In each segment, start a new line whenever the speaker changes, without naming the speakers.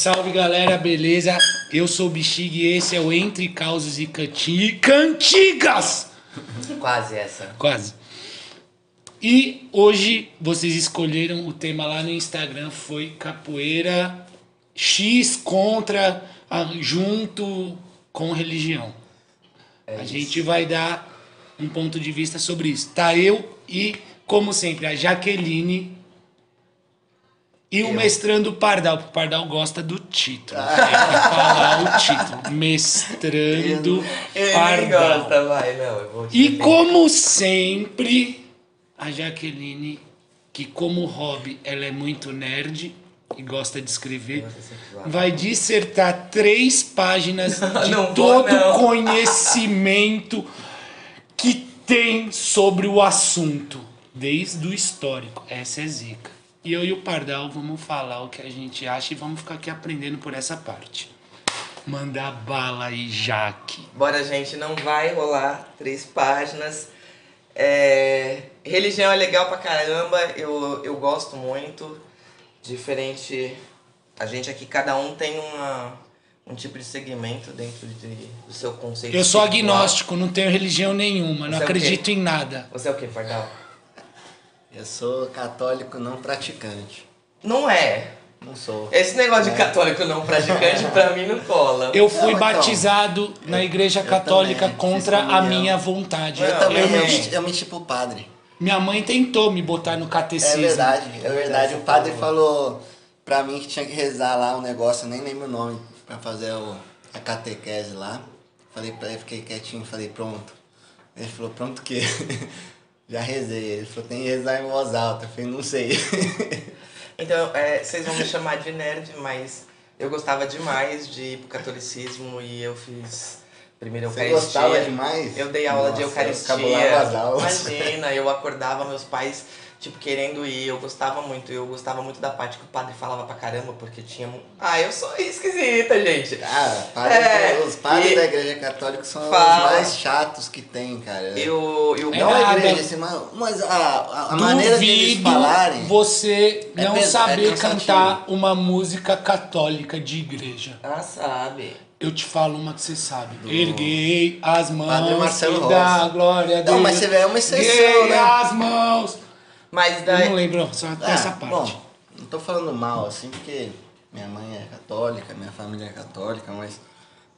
Salve, galera, beleza? Eu sou o Bexig e esse é o Entre Causos e Canti... Cantigas!
Quase essa.
Quase. E hoje vocês escolheram o tema lá no Instagram, foi capoeira X contra, junto com religião. a gente vai dar um ponto de vista sobre isso. Tá eu e, como sempre, a Jaqueline e o mestrando Pardal. porque O Pardal gosta do título. Tem que falar o título. Mestrando
Ele
Pardal.
gosta, vai, não, eu vou te
E
defender.
como sempre, a Jaqueline, que como hobby ela é muito nerd e gosta de escrever,
vai.
dissertar três páginas de
Não vou,
todo
não.
conhecimento que tem sobre o assunto, desde o histórico. Essa é zica. E eu e o Pardal vamos falar o que a gente acha e vamos ficar aqui aprendendo por essa parte. Mandar bala aí, Jaque.
Bora, gente, não vai rolar três páginas. É, Religião é legal pra caramba, eu, eu gosto muito. Diferente. A gente aqui, cada um tem uma, um tipo de segmento dentro de, do seu conceito.
Eu sou agnóstico, não tenho religião nenhuma, não
Você é o quê?
acredito em nada.
Você é o quê, Pardal?
Eu sou católico não praticante.
Não é.
Não sou.
Esse negócio de
É.
católico não praticante pra mim não cola.
Eu fui
Não, então,
batizado na igreja
eu
católica
também,
contra a minha vontade.
Eu
Eu também, eu, eu menti pro padre.
Minha mãe tentou me botar no
É
catecismo.
verdade, é verdade. O padre falou pra mim que tinha que rezar lá um negócio, eu nem lembro o nome, pra fazer o, a catequese lá. Falei pra ele, fiquei quietinho, falei, pronto. Ele falou, pronto o quê? Já rezei. Ele falou, tem que rezar em voz alta. Eu falei, não sei.
Então, é, vocês vão me chamar de nerd, mas eu gostava demais de ir pro catolicismo e eu fiz primeiro
Você
Eucaristia.
gostava demais?
Eu dei aula de
Nossa, eu
Eucaristia.
cabulava as aulas.
Imagina, eu acordava meus pais, tipo, querendo ir. Eu gostava muito. Eu gostava muito da parte que o padre falava pra caramba, porque tinha. Ah, eu sou esquisita, gente.
Cara, padre-
É,
os padres
e-
da igreja católica são
Fala.
os mais chatos que tem, cara.
Eu. eu
É
Não a
nada.
igreja, assim, mas, mas a, a, a maneira de eles falarem.
você
É
não
é
saber
cansativo.
cantar uma música católica de igreja.
Ah, sabe.
Eu te falo uma que você sabe. Erguei as mãos
Padre Marcelo
e
Rossi.
glória a Deus.
Não, mas você vê, é uma exceção,
Erguei
né?
as mãos.
Mas
Eu
daí.
não lembro só
Ah,
dessa parte.
Bom, não tô falando mal, assim, porque minha mãe é católica, minha família é católica, mas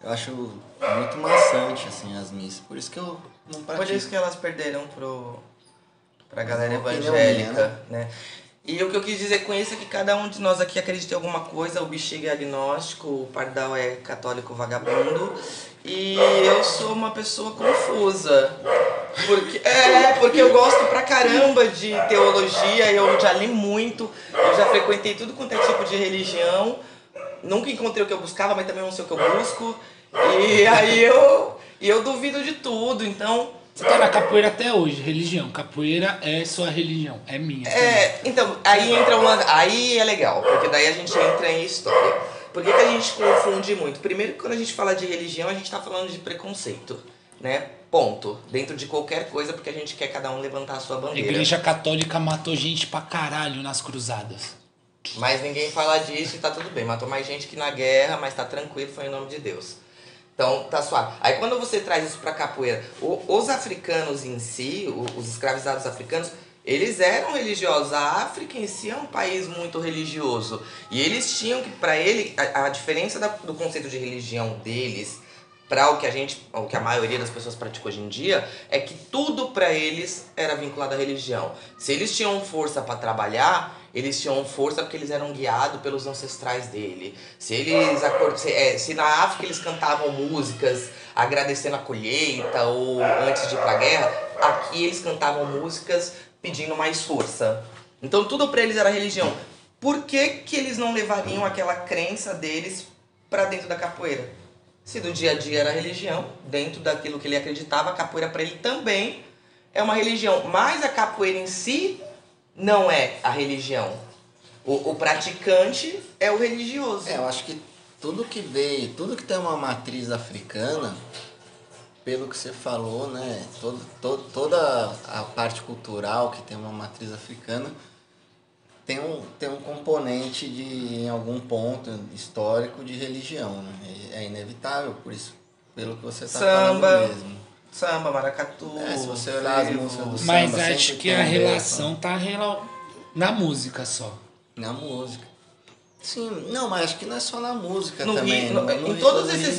eu acho muito maçante, assim, as missas. Por isso que eu não
Por
pratico.
isso que elas perderam pro, pra galera
opinião
evangélica,
minha,
né? E o que eu quis dizer com isso é que cada um de nós aqui acredita em alguma coisa. O Bexiga é agnóstico, o Pardal é católico vagabundo. E eu sou uma pessoa confusa. Porque, é, porque eu gosto pra caramba de teologia, eu já li muito, eu já frequentei tudo quanto é tipo de religião. Nunca encontrei o que eu buscava, mas também não sei o que eu busco. E aí eu, eu duvido de tudo, então
Você tá na capoeira até hoje, religião. Capoeira é sua religião, é minha. também.
É, então, aí entra uma. Aí é legal, porque daí a gente entra em história. Por que, que a gente confunde muito? Primeiro, quando a gente fala de religião, a gente tá falando de preconceito, né? Ponto. Dentro de qualquer coisa, porque a gente quer cada um levantar a sua
A
bandeira.
igreja católica matou gente pra caralho nas cruzadas.
Mas ninguém fala disso e tá tudo bem. Matou mais gente que na guerra, mas tá tranquilo, foi em nome de Deus. Então, tá suave. Aí quando você traz isso pra capoeira, os africanos em si, os escravizados africanos, eles eram religiosos. A África em si é um país muito religioso. E eles tinham que, pra ele, a, a diferença da- do conceito de religião deles para o que a gente, o que a maioria das pessoas pratica hoje em dia, é que tudo para eles era vinculado à religião. Se eles tinham força para trabalhar, eles tinham força porque eles eram guiados pelos ancestrais dele. Se eles se, é, se na África eles cantavam músicas agradecendo a colheita ou antes de ir pra guerra, aqui eles cantavam músicas pedindo mais força. Então tudo para eles era religião. Por que, que eles não levariam aquela crença deles para dentro da capoeira? Se do dia a dia era religião, dentro daquilo que ele acreditava, a capoeira para ele também é uma religião. Mas a capoeira em si não é a religião. O, o praticante é o religioso.
É, eu acho que tudo que veio, tudo que tem uma matriz africana, pelo que você falou, né? Todo, todo, toda a parte cultural que tem uma matriz africana, tem um, tem um componente de, em algum ponto histórico, de religião, né? É inevitável, por isso, pelo que você está falando mesmo.
Samba, maracatu.
É, se você olhar as músicas do
Mas
samba
acho que a relação tá rela- na música só.
Na música. Sim, não, mas acho que não é só na música
No
também.
ri- no-
no- no
em, todos esses,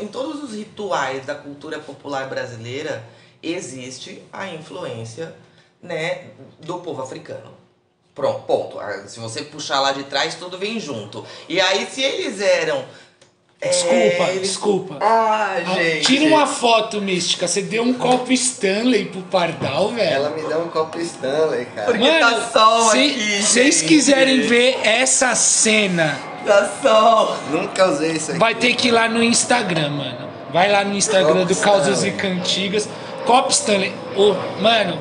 em todos os rituais da cultura popular brasileira existe a influência né, do povo africano. Pronto, ponto. Ah, Se você puxar lá de trás, tudo vem junto. E aí, se eles eram. É,
Desculpa,
eles-
desculpa.
Ah,
Ah,
gente.
Tira uma foto mística. Você deu um copo Stanley pro Pardal, velho.
Ela me deu um copo Stanley, cara.
Porque tá sol aqui,
Se vocês
gente.
quiserem ver essa cena,
Dá sol.
Nunca usei isso aqui.
vai ter que ir lá no Instagram, mano. Vai lá no Instagram
Copo
do Causas e
Stanley.
Cantigas. Copo Stanley. Ô, mano,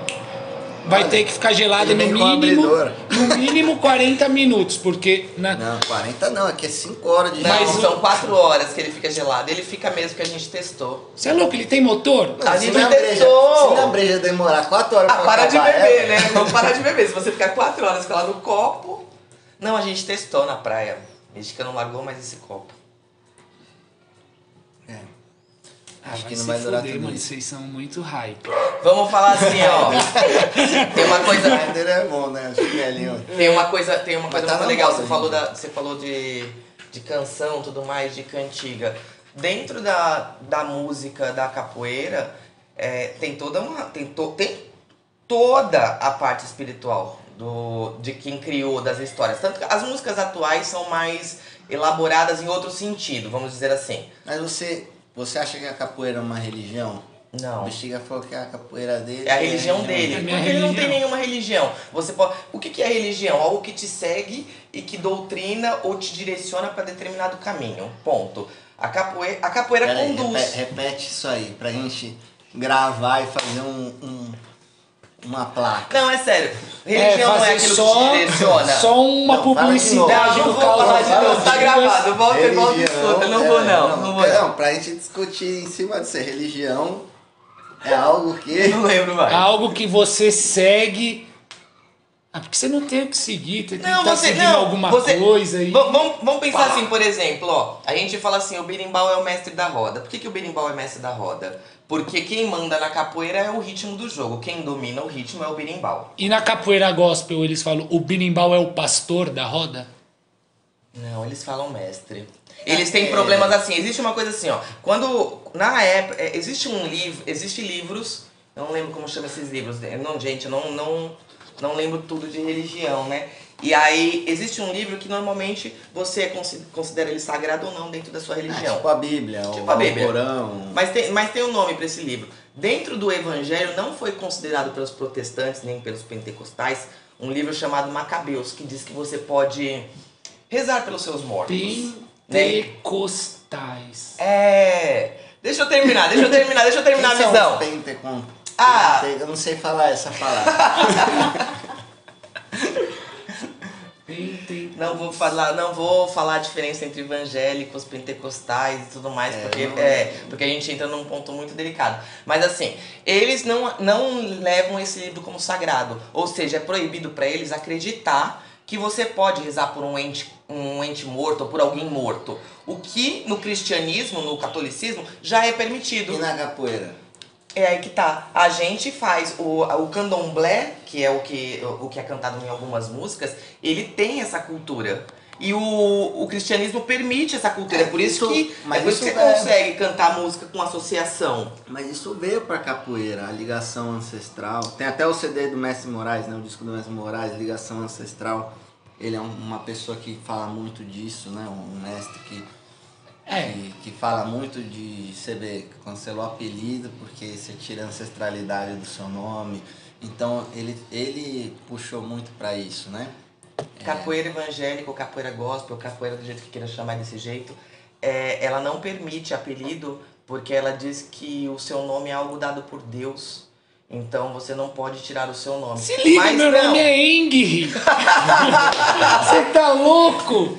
vai ter que ficar gelado
ele
no mínimo, no mínimo 40 minutos, porque na,
Não, 40 não, aqui é 5 horas de
Não,
Mas
são quatro horas que ele fica gelado. Ele fica mesmo que a gente testou.
Você é louco? Ele tem motor?
a gente testou.
se na breja demorar 4 horas
Ah,
pra
para de
acabar
beber,
ela,
né? Vamos parar de beber. Se você ficar quatro horas com ela no copo. Não, a gente testou na praia. Mística não largou mais esse copo.
Ah,
Acho que não vai durar
fuder,
tudo
mano.
isso.
Vocês são muito hype.
Vamos falar assim, ó. tem uma coisa.
Grinder é bom, né? Acho que é ali, ó.
Tem uma coisa, tem uma coisa
tá
muito legal.
moda
Você falou, da, você falou de, de canção, tudo mais, de cantiga. Dentro da, da música da capoeira, é, tem toda uma. Tem, to, tem toda a parte espiritual do, de quem criou das histórias. Tanto que as músicas atuais são mais elaboradas em outro sentido, vamos dizer assim.
Mas você, você acha que a capoeira é uma religião? O
Não.
Bexiga falou que a capoeira dele
É a religião dele.
É
Porque
minha
ele não tem nenhuma religião. Você pode. O que, que é religião? Algo que te segue e que doutrina ou te direciona para determinado caminho. Ponto. A capoeira, a capoeira
Pera aí,
conduz.
repete, repete isso aí, pra gente gravar e fazer um, um- uma placa.
Não, é sério. Religião não é aquilo
só,
que te direciona.
só uma
Não,
publicidade
Não, não vou falar de novo, tá gravado. Volta e volta e escuta. Não vou
é,
não. Não vou não.
Não, pra gente discutir em cima disso. é Religião é algo que.
Não lembro mais.
Algo que você segue. Ah, porque você não tem o que seguir, tem que
Não,
estar
você
seguindo
não.
alguma
você,
coisa aí.
Vamos, vamos pensar
Pá.
assim, por exemplo, ó. A gente fala assim, o berimbau é o mestre da roda. Por que, que o berimbau é mestre da roda? Porque quem manda na capoeira é o ritmo do jogo. Quem domina o ritmo é o berimbau.
E na capoeira gospel eles falam o birimbau é o pastor da roda?
Não, eles falam mestre. Eles têm problemas assim. Existe uma coisa assim, ó. Quando. Na época. é, Existe um livro. Existe livros. Eu não lembro como chama esses livros. Não, gente, eu não, não, não lembro tudo de religião, né? E aí, existe um livro que normalmente você consi- considera ele sagrado ou não dentro da sua religião.
Tipo a Bíblia,
Tipo
o,
a Bíblia.
o Corão.
Mas tem, mas tem um nome para esse livro. Dentro do Evangelho não foi considerado pelos protestantes nem pelos pentecostais um livro chamado Macabeus, que diz que você pode rezar pelos seus mortos. Né?
Pentecostais.
É. Deixa eu terminar, deixa eu terminar, deixa eu terminar a
Quem são
visão.
os Pentecon?
Ah.
Eu não sei falar essa palavra.
Não vou falar, não vou falar a diferença entre evangélicos, pentecostais e tudo mais,
É,
porque
não-
é, porque a gente entra num ponto muito delicado. Mas assim, eles não, não levam esse livro como sagrado, ou seja, é proibido para eles acreditar que você pode rezar por um ente, um ente morto ou por alguém morto. O que no cristianismo, no catolicismo, já é permitido.
e na capoeira?
É aí que tá. A gente faz o, o candomblé, que é o que, o que é cantado em algumas músicas, ele tem essa cultura. E o, o cristianismo permite essa cultura. É, por isso,
isso-
que,
mas
é por isso que você
é-
consegue cantar música com associação.
Mas isso veio pra capoeira, a ligação ancestral. Tem até o CD do Mestre Moraes, né? O disco do Mestre Moraes, Ligação Ancestral. Ele é um- uma pessoa que fala muito disso, né? Um mestre que,
É,
que, fala muito de. Você cancelou apelido porque você tira a ancestralidade do seu nome. Então ele, ele puxou muito pra isso, né?
Capoeira evangélica, ou capoeira gospel, ou capoeira do jeito que queira chamar desse jeito, é, ela não permite apelido porque ela diz que o seu nome é algo dado por Deus. Então você não pode tirar o seu nome.
se liga,
Mas
meu
não.
nome é Engri. Você tá louco?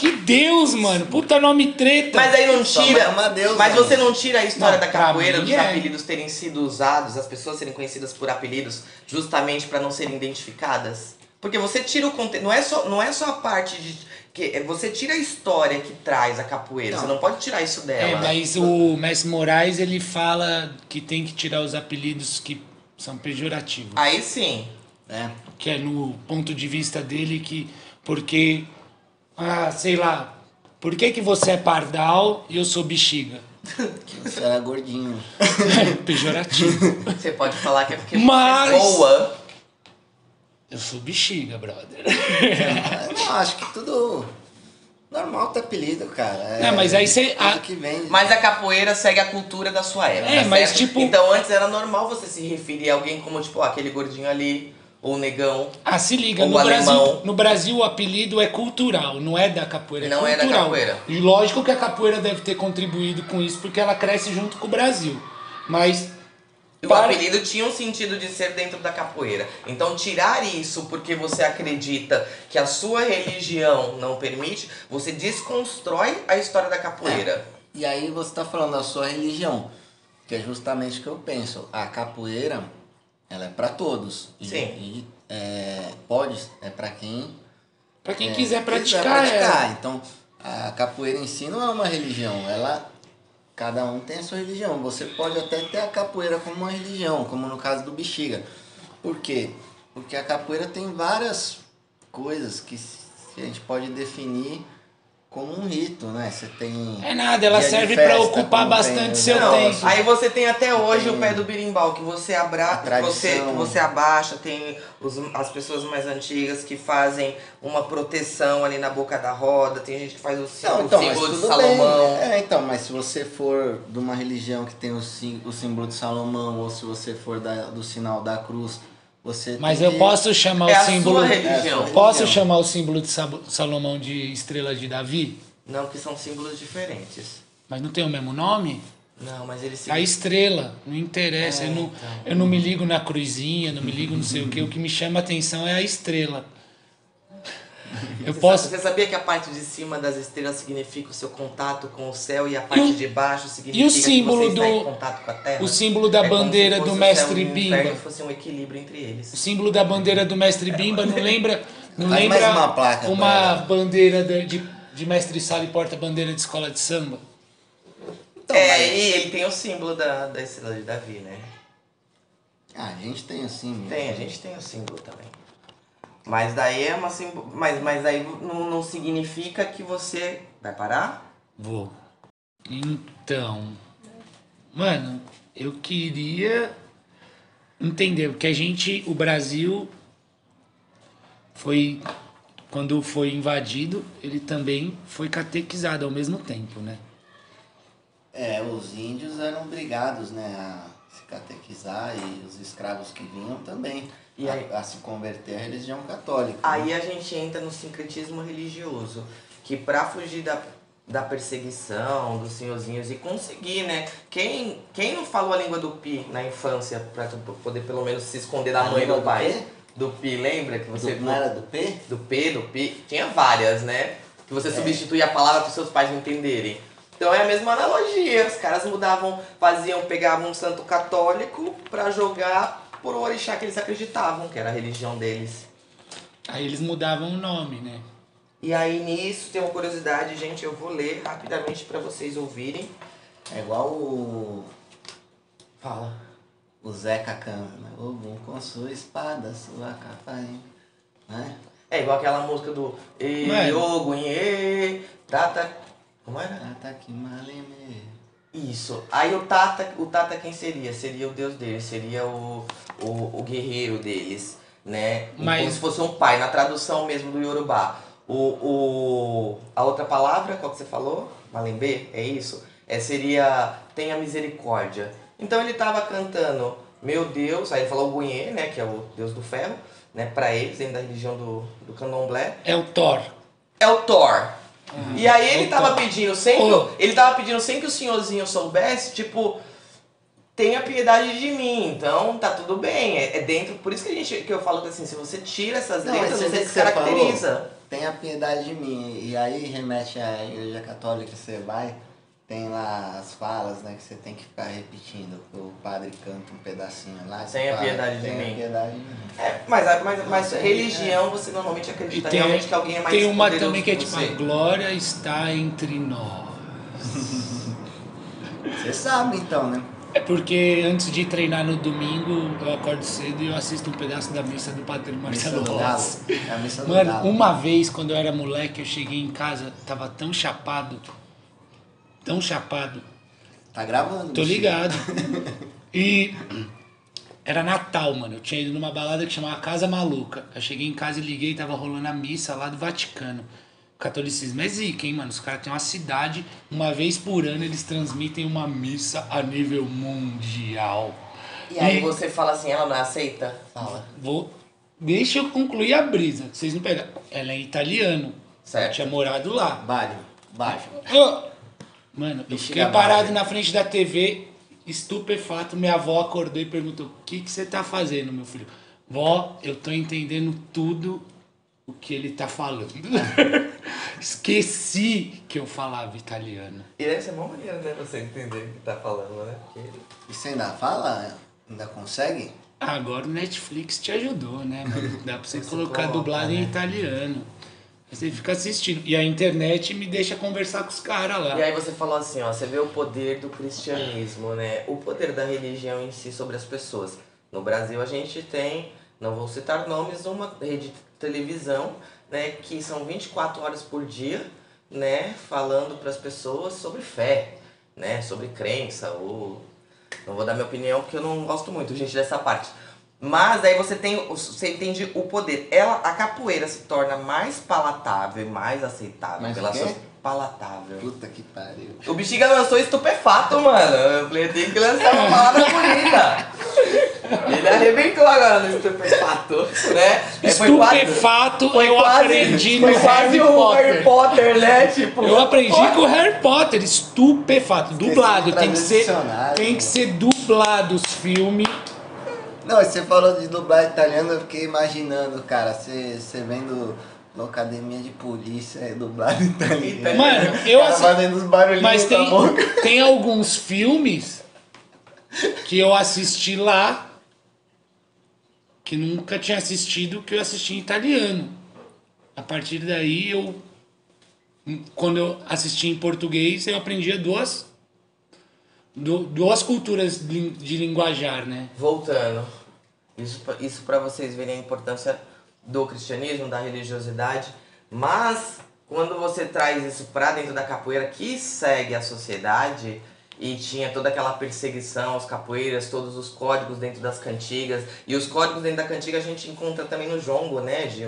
Que Deus, mano. Puta nome treta.
Mas aí não tira.
é uma deusa,
mas você não tira a história
Não,
da capoeira dos
é.
apelidos terem sido usados, as pessoas serem conhecidas por apelidos, justamente pra não serem identificadas? Porque você tira o conteúdo. Não é só, não é só a parte de. Que, é, você tira a história que traz a capoeira.
Não.
Você não pode tirar isso dela.
É, mas o Mestre Moraes ele fala que tem que tirar os apelidos que são pejorativos.
Aí sim.
né?
Que é no ponto de vista dele que. Porque. Ah, sei lá. Por que, que você é pardal e eu sou bexiga?
Você era gordinho.
Pejorativo.
Você pode falar que é porque
Mas-
você voa.
Eu sou bexiga, brother.
Eu não, acho que tudo normal ter apelido, cara.
É, mas aí você- a-
que vem.
Mas a capoeira segue a cultura da sua época.
É, mas
certo?
tipo-
Então antes era normal você se referir a alguém como, tipo, aquele gordinho ali, ou o negão.
Ah, se liga,
O
no
alemão.
Brasil, no Brasil o apelido é cultural, não é da capoeira.
Não
é
é da
cultural.
capoeira.
E lógico que a capoeira deve ter contribuído com isso, porque ela cresce junto com o Brasil. Mas.
O
para-
apelido tinha um sentido de ser dentro da capoeira. Então, tirar isso porque você acredita que a sua religião não permite, você desconstrói a história da capoeira.
E aí você tá falando da sua religião, que é justamente o que eu penso. A capoeira, ela é pra todos. E,
Sim.
E é, pode, é pra quem
Pra quem
é,
quiser
quiser
praticar,
praticar.
ela.
Então, a capoeira em si não é uma religião. Ela, cada um tem a sua religião. Você pode até ter a capoeira como uma religião, como no caso do bexiga. Por quê? Porque a capoeira tem várias coisas que a gente pode definir como um rito, né? Você tem
É nada, ela serve pra ocupar
tem
bastante
os
seu
Não,
tempo.
aí você tem até hoje
Tem
o pé do birimbau, que você abra,
a
que você, que você abaixa, tem os, as pessoas mais antigas que fazem uma proteção ali na boca da roda, tem gente que faz o, sí-
Não,
o
então,
símbolo de Salomão.
bem. É, então, mas se você for de uma religião que tem o, sim- o símbolo de Salomão, ou se você for da- do sinal da cruz, você
Mas eu
que-
posso chamar
É
o símbolo.
religião.
É,
Posso
religião.
chamar o símbolo de Salomão de estrela de Davi?
Não, que são símbolos diferentes.
Mas não tem o mesmo nome?
Não, mas eles
A estrela, não interessa.
É,
eu, não,
então.
eu não me ligo na cruzinha, não me ligo não sei o que. O que me chama a atenção é a estrela. Eu
Você
posso.
sa- Você sabia que a parte de cima das estrelas significa o seu contato com o céu e a parte
o-
de baixo significa
e o símbolo
que você está em
do-
contato com a terra?
o símbolo da
É como se
bandeira
fosse
do
o
mestre
e o
Bimba.
fosse um equilíbrio entre
O
eles.
símbolo da bandeira do mestre Bimba não lembra. Não
Faz
lembra
mais uma placa
uma bandeira de, de, de mestre sala e porta-bandeira de escola de samba?
Então,
é,
mas-
e ele tem o símbolo da, da estrela de Davi, né?
Ah, a gente tem o símbolo.
Tem, a gente tem o símbolo também. Mas daí é uma símbolo. Mas, mas daí não, não significa que você. Vai parar?
Vou. Então, mano, eu queria entender, porque a gente, o Brasil foi quando foi invadido, ele também foi catequizado ao mesmo tempo, né?
É, os índios eram obrigados, né, a se catequizar e os escravos que vinham também
aí-
a, a se converter à religião católica. né?
Aí a gente entra no sincretismo religioso, que pra fugir da, da perseguição dos senhorzinhos e conseguir, né? Quem, quem não falou a língua do pi na infância pra tu poder pelo menos se esconder da
A
mãe e do
do
pai?
quê?
Do pi, lembra que você
Do- não era do P?
do P, do Pi, tinha várias, né? Que você substituía a palavra para seus pais não entenderem. Então é a mesma analogia. Os caras mudavam, faziam, pegavam um santo católico pra jogar por um orixá que eles acreditavam, que era a religião deles.
Aí eles mudavam o nome, né?
E aí nisso tem uma curiosidade, gente, eu vou ler rapidamente pra vocês ouvirem.
É igual o,
Fala.
o Zeca canta, né? O bom com sua espada, sua capa, hein? Né?
É igual aquela música do
Mano.
Iogunhê, Tata. Como era?
Tata que maleme.
Isso. Aí o Tata, o Tata quem seria? Seria o deus deles, seria o, o, o guerreiro deles, né?
Mas-
Como se fosse um pai, na tradução mesmo do Yorubá. O, o, a outra palavra, qual que você falou? Malembe, é isso? É, seria tenha misericórdia. Então ele tava cantando, meu Deus, aí ele falou o Gunhê, né? Que é o deus do ferro, né? Pra eles, dentro da religião do, do candomblé
É o Thor.
é o Thor. E aí ele
é o
tava pedindo, sem que, ele tava pedindo sem que o senhorzinho soubesse, tipo, tenha piedade de mim, então tá tudo bem, é, é dentro, por isso que a gente, que eu falo que assim, se você tira essas
Não,
letras,
você
você
vê que
se
você
caracteriza.
Tenha piedade de mim. E aí remete à igreja católica, você vai, tem lá as falas, né, que você tem que ficar repetindo. O padre canta um pedacinho lá.
Tenha
fala,
piedade de
"Tenha
mim."
piedade de mim.
É, mas, mas, mas religião você normalmente acredita
tem,
realmente que alguém é mais
tem uma
poderoso
também que é tipo, a glória está entre nós.
Você sabe então, né?
É porque antes de treinar no domingo, eu acordo cedo e eu assisto um pedaço da missa do Padre
Missa
Marcelo. Rossi.
É a missa do
Mano,
Galo.
uma vez quando eu era moleque, eu cheguei em casa, tava tão chapado, tão chapado,
Tá gravando.
tô ligado. E era Natal, mano. Eu tinha ido numa balada que chamava Casa Maluca. Eu cheguei em casa e liguei, tava rolando a missa lá do Vaticano. O catolicismo é zica, hein, mano? Os caras têm uma cidade, uma vez por ano eles transmitem uma missa a nível mundial.
E aí você fala assim, ela não aceita? Fala.
Vou. Deixa eu concluir a brisa. Vocês não pegaram. Ela é italiano.
Certo.
Eu tinha morado lá.
Baixo, baixo.
Ô, Mano, eu fiquei parado na frente da TV, estupefato. Minha avó acordou e perguntou: O que, que você tá fazendo, meu filho? Vó, eu tô entendendo tudo o que ele tá falando. Esqueci que eu falava italiano.
E deve ser uma maneira, né, você entender o que tá falando, né? Porque...
E você ainda fala? Ainda consegue?
Agora o Netflix te ajudou, né, mano? Dá pra você
Você
colocar
coloca,
dublado em
né?
italiano. Você fica assistindo. E a internet me deixa conversar com os caras lá.
E aí você falou assim, ó, você vê o poder do cristianismo, né? O poder da religião em si sobre as pessoas. No Brasil a gente tem, não vou citar nomes, uma rede de televisão, né, que são 24 horas por dia, né, falando para as pessoas sobre fé, né, sobre crença ou não vou dar minha opinião porque eu não gosto muito, gente, dessa parte. Mas aí você tem, você entende o poder. Ela, a capoeira se torna mais palatável e mais aceitável
Mais
pela
o quê?
sua palatável.
Puta que pariu.
O bexiga lançou estupefato, mano. Eu falei, eu tenho que lançar uma palavra bonita. Ele arrebentou agora no estupefato, né? É, foi quase-
Estupefato
foi
eu
quase-
aprendi
foi
no
quase
Harry
o. Harry Potter, né? Tipo,
Eu aprendi com o Harry Potter, estupefato, dublado. Tem que, ser, tem que ser dublado os filmes.
Não, você falou de dublar italiano, eu fiquei imaginando, cara, você, você vendo na academia de polícia, é dublado italiano.
Mano, eu
Cara
assi-
fazendo os barulhinhos
Mas tem,
boca.
tem alguns filmes que eu assisti lá que nunca tinha assistido que eu assisti em italiano. A partir daí eu quando eu assisti em português eu aprendia duas du- duas culturas de linguajar, né?
Voltando. Isso, isso para vocês verem a importância do cristianismo, da religiosidade. Mas quando você traz isso para dentro da capoeira que segue a sociedade e tinha toda aquela perseguição aos capoeiras, todos os códigos dentro das cantigas. E os códigos dentro da cantiga a gente encontra também no jongo, né? De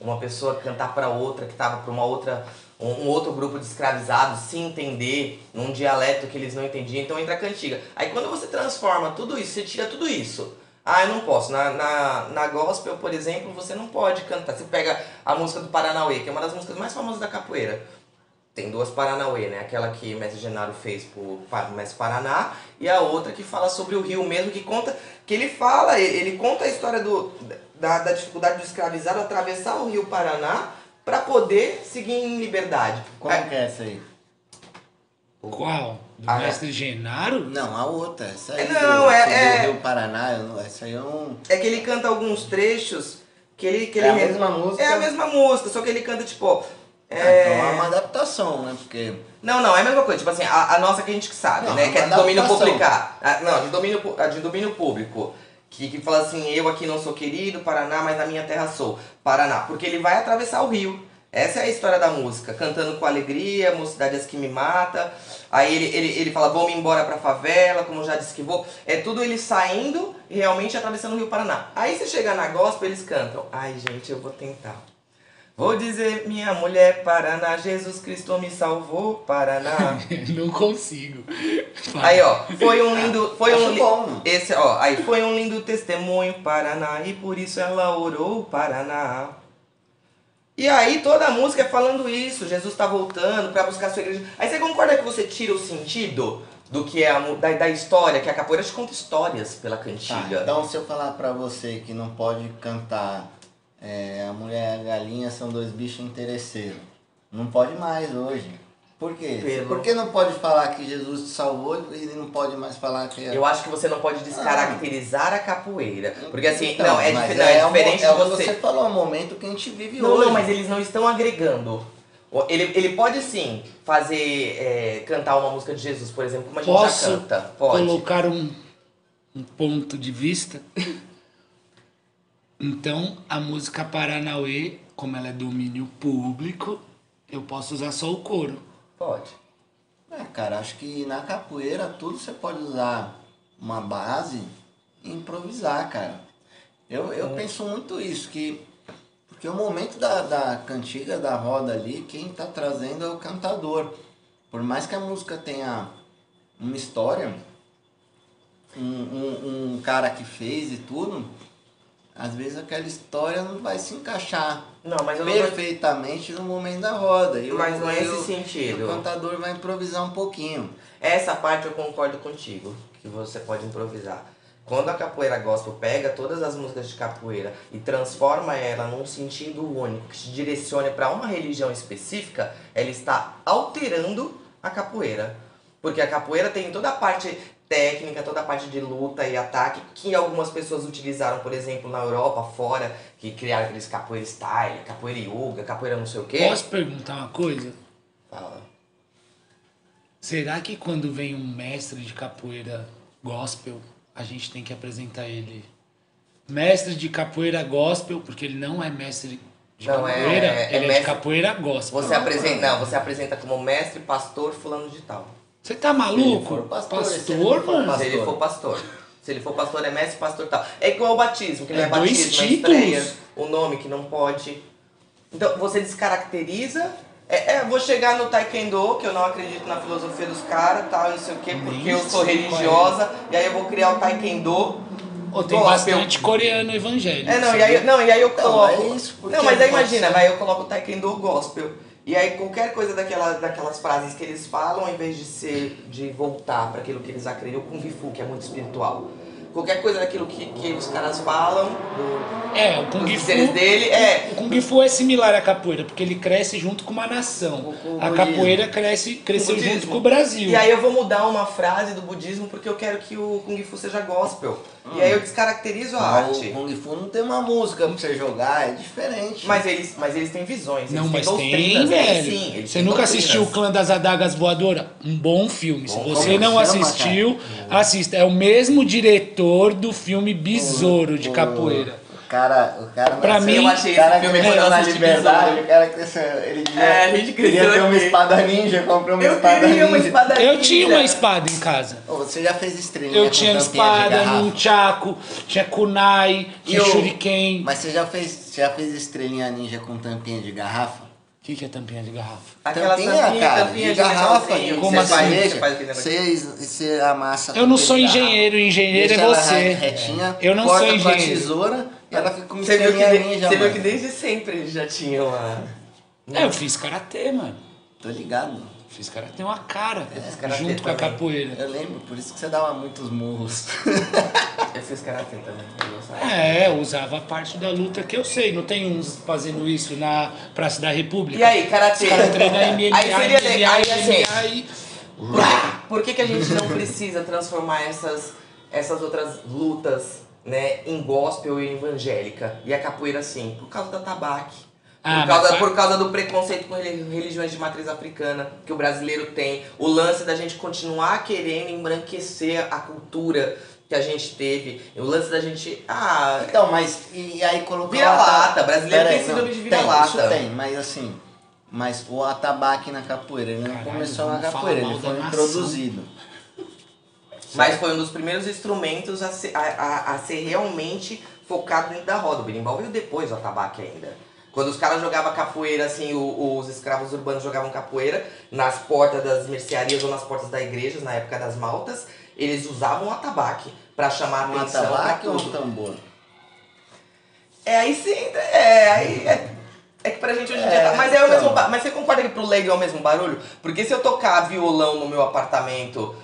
uma pessoa cantar para outra que estava para uma outra um outro grupo de escravizados se entender num dialeto que eles não entendiam, então entra a cantiga. Aí quando você transforma tudo isso, você tira tudo isso. Ah, eu não posso. Na, na, na gospel, por exemplo, você não pode cantar. Você pega a música do Paranauê, que é uma das músicas mais famosas da capoeira. Tem duas Paranauê, né? Aquela que o Mestre Genaro fez pro Pa- Mestre Paraná e a outra que fala sobre o rio mesmo, que conta. Que ele fala, ele, conta a história do, da, da dificuldade do escravizado atravessar o rio Paraná para poder seguir em liberdade.
Como
Aí-
que é essa aí?
Qual? Do
Ah, é.
mestre Genaro?
Não, a outra, essa aí
É, não, é-
do,
é-
do Rio Paraná, eu essa aí eu não...
É que ele canta alguns trechos que ele. Que
É
ele
a mesma música?
É a mesma música, só que ele canta tipo.
Ah,
É...
Então é uma adaptação, né? Porque...
Não, não, é a mesma coisa. Tipo assim, a, a nossa que a gente sabe,
Não,
né? Que é de domínio. Ah, não, de domínio, de domínio público. Que, que fala assim, eu aqui não sou querido, Paraná, mas na minha terra sou. Paraná. Porque ele vai atravessar o rio. Essa é a história da música. Cantando com alegria, mocidade as que me mata. Aí ele, ele, ele fala, vou-me embora pra favela, como já disse que vou. É tudo ele saindo e realmente atravessando o rio Paraná. Aí você chega na gospel, eles cantam. Ai, gente, eu vou tentar. Vou dizer, minha mulher, Paraná, Jesus Cristo me salvou, Paraná.
Não consigo.
Aí, ó, foi um lindo. Foi um li-
bom.
Esse, ó, aí foi um lindo testemunho, Paraná, e por isso ela orou, Paraná. E aí toda a música é falando isso, Jesus tá voltando pra buscar a sua igreja. Aí você concorda que você tira o sentido do que é a, da, da história, que a capoeira te conta histórias pela
Tá,
cantiga.
então se eu falar pra você que não pode cantar é, a mulher e a galinha são dois bichos interesseiros, não pode mais hoje. Por quê?
Pelo-
Por que não pode falar que Jesus te salvou e ele não pode mais falar que é...
Eu acho que você não pode descaracterizar a capoeira. Porque assim,
Então,
não, é, dif- não, é
mo-
diferente
é
de você.
você falou, é o momento que a gente vive
Não,
hoje.
não, mas eles não estão agregando. Ele, ele pode sim fazer, é, cantar uma música de Jesus, por exemplo, como a gente
Posso
já canta. Pode.
colocar um, um ponto de vista? Então, a música Paranauê, como ela é domínio público, eu posso usar só o coro.
Pode.
É, cara, acho que na capoeira tudo você pode usar uma base e improvisar, cara. Eu, eu penso muito isso, que porque o momento da, da cantiga, da roda ali, quem tá trazendo é o cantador. Por mais que a música tenha uma história, um, um, um cara que fez e tudo, às vezes aquela história não vai se encaixar
Não, mas eu não
perfeitamente no momento da roda. E o-
Mas não é esse
o-
sentido.
O cantador vai improvisar um pouquinho.
Essa parte eu concordo contigo, que você pode improvisar. Quando a capoeira gospel pega todas as músicas de capoeira e transforma ela num sentido único, que se direcione para uma religião específica, ela está alterando a capoeira. Porque a capoeira tem toda a parte técnica, toda a parte de luta e ataque que algumas pessoas utilizaram, por exemplo, na Europa, fora, que criaram aqueles capoeira style, capoeira yoga, capoeira não sei o quê.
Posso perguntar uma coisa?
Fala.
Será que quando vem um mestre de capoeira gospel, a gente tem que apresentar ele? Mestre de capoeira gospel, porque ele não é mestre de
Não, é-
capoeira,
é- é
ele é, de
mestre-
capoeira gospel.
Você apresenta, não, você apresenta como mestre, pastor, fulano de tal.
Você tá maluco?
pastor,
pastor,
se ele não for
mano?
pastor.
Se ele for pastor. Se ele for pastor, é mestre, pastor tal. É igual o batismo, que não é,
É
batismo, é estreia, o nome que não pode. Então, você descaracteriza. É, é, vou chegar no taekwondo, que eu não acredito na filosofia dos caras, tal, não sei o quê, porque
Nem
eu sou religiosa, e aí eu vou criar o taekwondo.
Ô, tem bastante coreano evangélico.
É, não, e aí, não, e aí eu coloco.
é isso, porque
não, mas aí imagina, vai, eu coloco o taekwondo gospel. E aí qualquer coisa daquela, daquelas frases que eles falam, ao invés de ser, de voltar para aquilo que eles acreditam, o Kung Fu, que é muito espiritual. Qualquer coisa daquilo que, que os caras falam, do,
É, o
dos
Kung
dizeres
Fu.
dele, é.
O Kung Fu é similar à capoeira, porque ele cresce junto com uma nação.
Com o
a capoeira cresce, cresceu junto com o Brasil.
E aí eu vou mudar uma frase do budismo porque eu quero que o Kung Fu seja gospel. E aí eu descaracterizo a
Mas
arte.
O Kung Fu não tem uma música pra você jogar, é diferente.
Mas eles, mas eles têm visões,
Não,
eles
mas
têm
tem, velho.
sim,
você nunca
doutrinas.
assistiu o Clã das Adagas Voadora? Um bom filme. Se
Bom,
você
como
não
chama,
assistiu, assista. É o mesmo diretor do filme Besouro de Capoeira.
O cara, o cara
Pra
nasceu-
mim-
Eu achei
o cara
esse filme
cresceu
eu
na liberdade, o cara cresceu, ele devia,
É, a gente
queria ter uma espada ninja, comprou uma
Eu
espada
queria uma
ninja.
espada
Eu tinha
ninja.
uma espada em casa.
Ô, você já fez estrelinha
Eu
com
tinha
tampinha de
espada, nunchaku, tinha kunai, tinha
E o-
shuriken.
Mas você já fez, você já fez estrelinha ninja com tampinha de garrafa?
O que, que é tampinha de garrafa?
Aquela tampinha,
cara,
tampinha
de
de
garrafa.
que
Como
você
assim?
faz,
Você,
faz
você, você amassa.
Eu não
tampinha
sou
de
engenheiro, engenheiro
deixa
é você.
retinha,
Eu não
corta
sou
com a
engenheiro.
tesoura ela fica com
Você viu, que, de- você viu que desde sempre eles já tinham a.
É, eu fiz karatê, mano.
Tô ligado.
Fiz karatê uma cara,
fiz karatê
junto com a
também.
capoeira.
Eu lembro, por isso que você dava muitos murros.
Eu fiz karatê também.
É, eu usava a parte da luta que eu sei. Não tem uns fazendo isso na Praça da República.
E aí, karatê?
Os caras treinam MMA,
Aí seria
MMA,
legal, aí assim,
MMA e...
Por que, por que, que a gente não precisa transformar essas, essas outras lutas né, em gospel e evangélica? E a capoeira sim, por causa da tabaque.
Ah,
por, causa,
mas-
por causa do preconceito com reli- religiões de matriz africana que o brasileiro tem. O lance da gente continuar querendo embranquecer a cultura que a gente teve. O lance da gente. Ah,
Então, mas e aí colocar
Vira-lata, brasileiro
Pera
tem síndrome de vira-lata.
Tem, isso tem, mas assim, mas o atabaque na capoeira, ele não
Caralho,
começou na capoeira, ele foi introduzido.
Mas foi um dos primeiros instrumentos a ser, a, a- a ser realmente focado dentro da roda. O berimbau veio depois do atabaque ainda. Quando os caras jogavam capoeira, assim, o- os escravos urbanos jogavam capoeira nas portas das mercearias ou nas portas da igreja, na época das maltas, eles usavam o atabaque pra chamar
Um
atenção
atabaque ou um tambor?
É, aí sim, é, aí é, é que pra gente hoje em dia
É,
tá, mas é o
então.
mesmo, mas você concorda que pro leigo é o mesmo barulho? Porque se eu tocar violão no meu apartamento,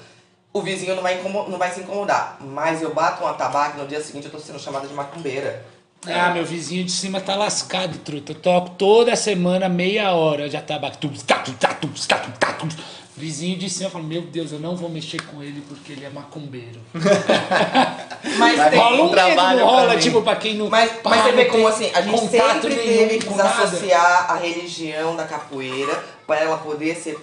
o vizinho não vai, não vai se incomodar, mas eu bato um atabaque no dia seguinte eu tô sendo chamada de macumbeira.
Ah, meu vizinho de cima tá lascado, truta. Eu toco toda semana, meia hora, já tá batendo. Vizinho de cima fala, meu Deus, eu não vou mexer com ele porque ele é macumbeiro.
Mas tem.
rola um
trabalho
medo,
pra
rola,
mim.
tipo, pra quem não.
Mas,
pá,
mas você vê como assim, a gente sempre teve que
nada.
desassociar a religião da capoeira para ela poder ser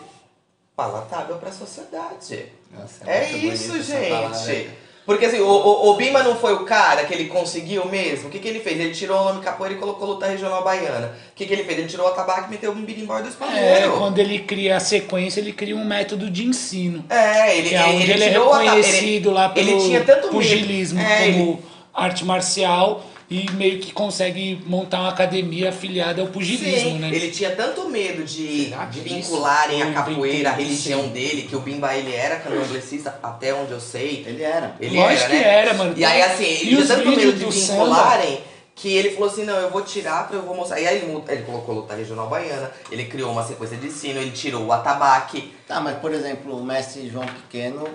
palatável para a sociedade.
Nossa,
É
bonita
isso, gente. Porque assim, o, o, o Bima não foi o cara que ele conseguiu mesmo? O que, que ele fez? Ele tirou o nome capoeira e colocou luta regional baiana. O que, que ele fez? Ele tirou o atabaque e meteu um birimbau e dois
É, quando ele cria a sequência, ele cria um método de ensino.
É, ele,
Que é onde ele, é
tirou o ata-
reconhecido
ele-
lá pelo
ele tinha tanto
pugilismo
É,
como
ele-
arte marcial e meio que consegue montar uma academia afiliada ao pugilismo,
Sim,
né?
ele tinha tanto medo de, vincularem a capoeira, a
inventado?
religião
Sim.
dele, que o Bimba ele era candomblessista, até onde eu sei.
Ele era.
Ele
Lógico
era,
que
né?
era, mano.
E aí, assim,
E
ele tinha tanto medo de vincularem que ele falou assim: não, eu vou tirar pra eu vou mostrar. E aí ele, ele colocou luta regional baiana, ele criou uma sequência de ensino, ele tirou o atabaque.
Tá, mas por exemplo, o mestre João Pequeno,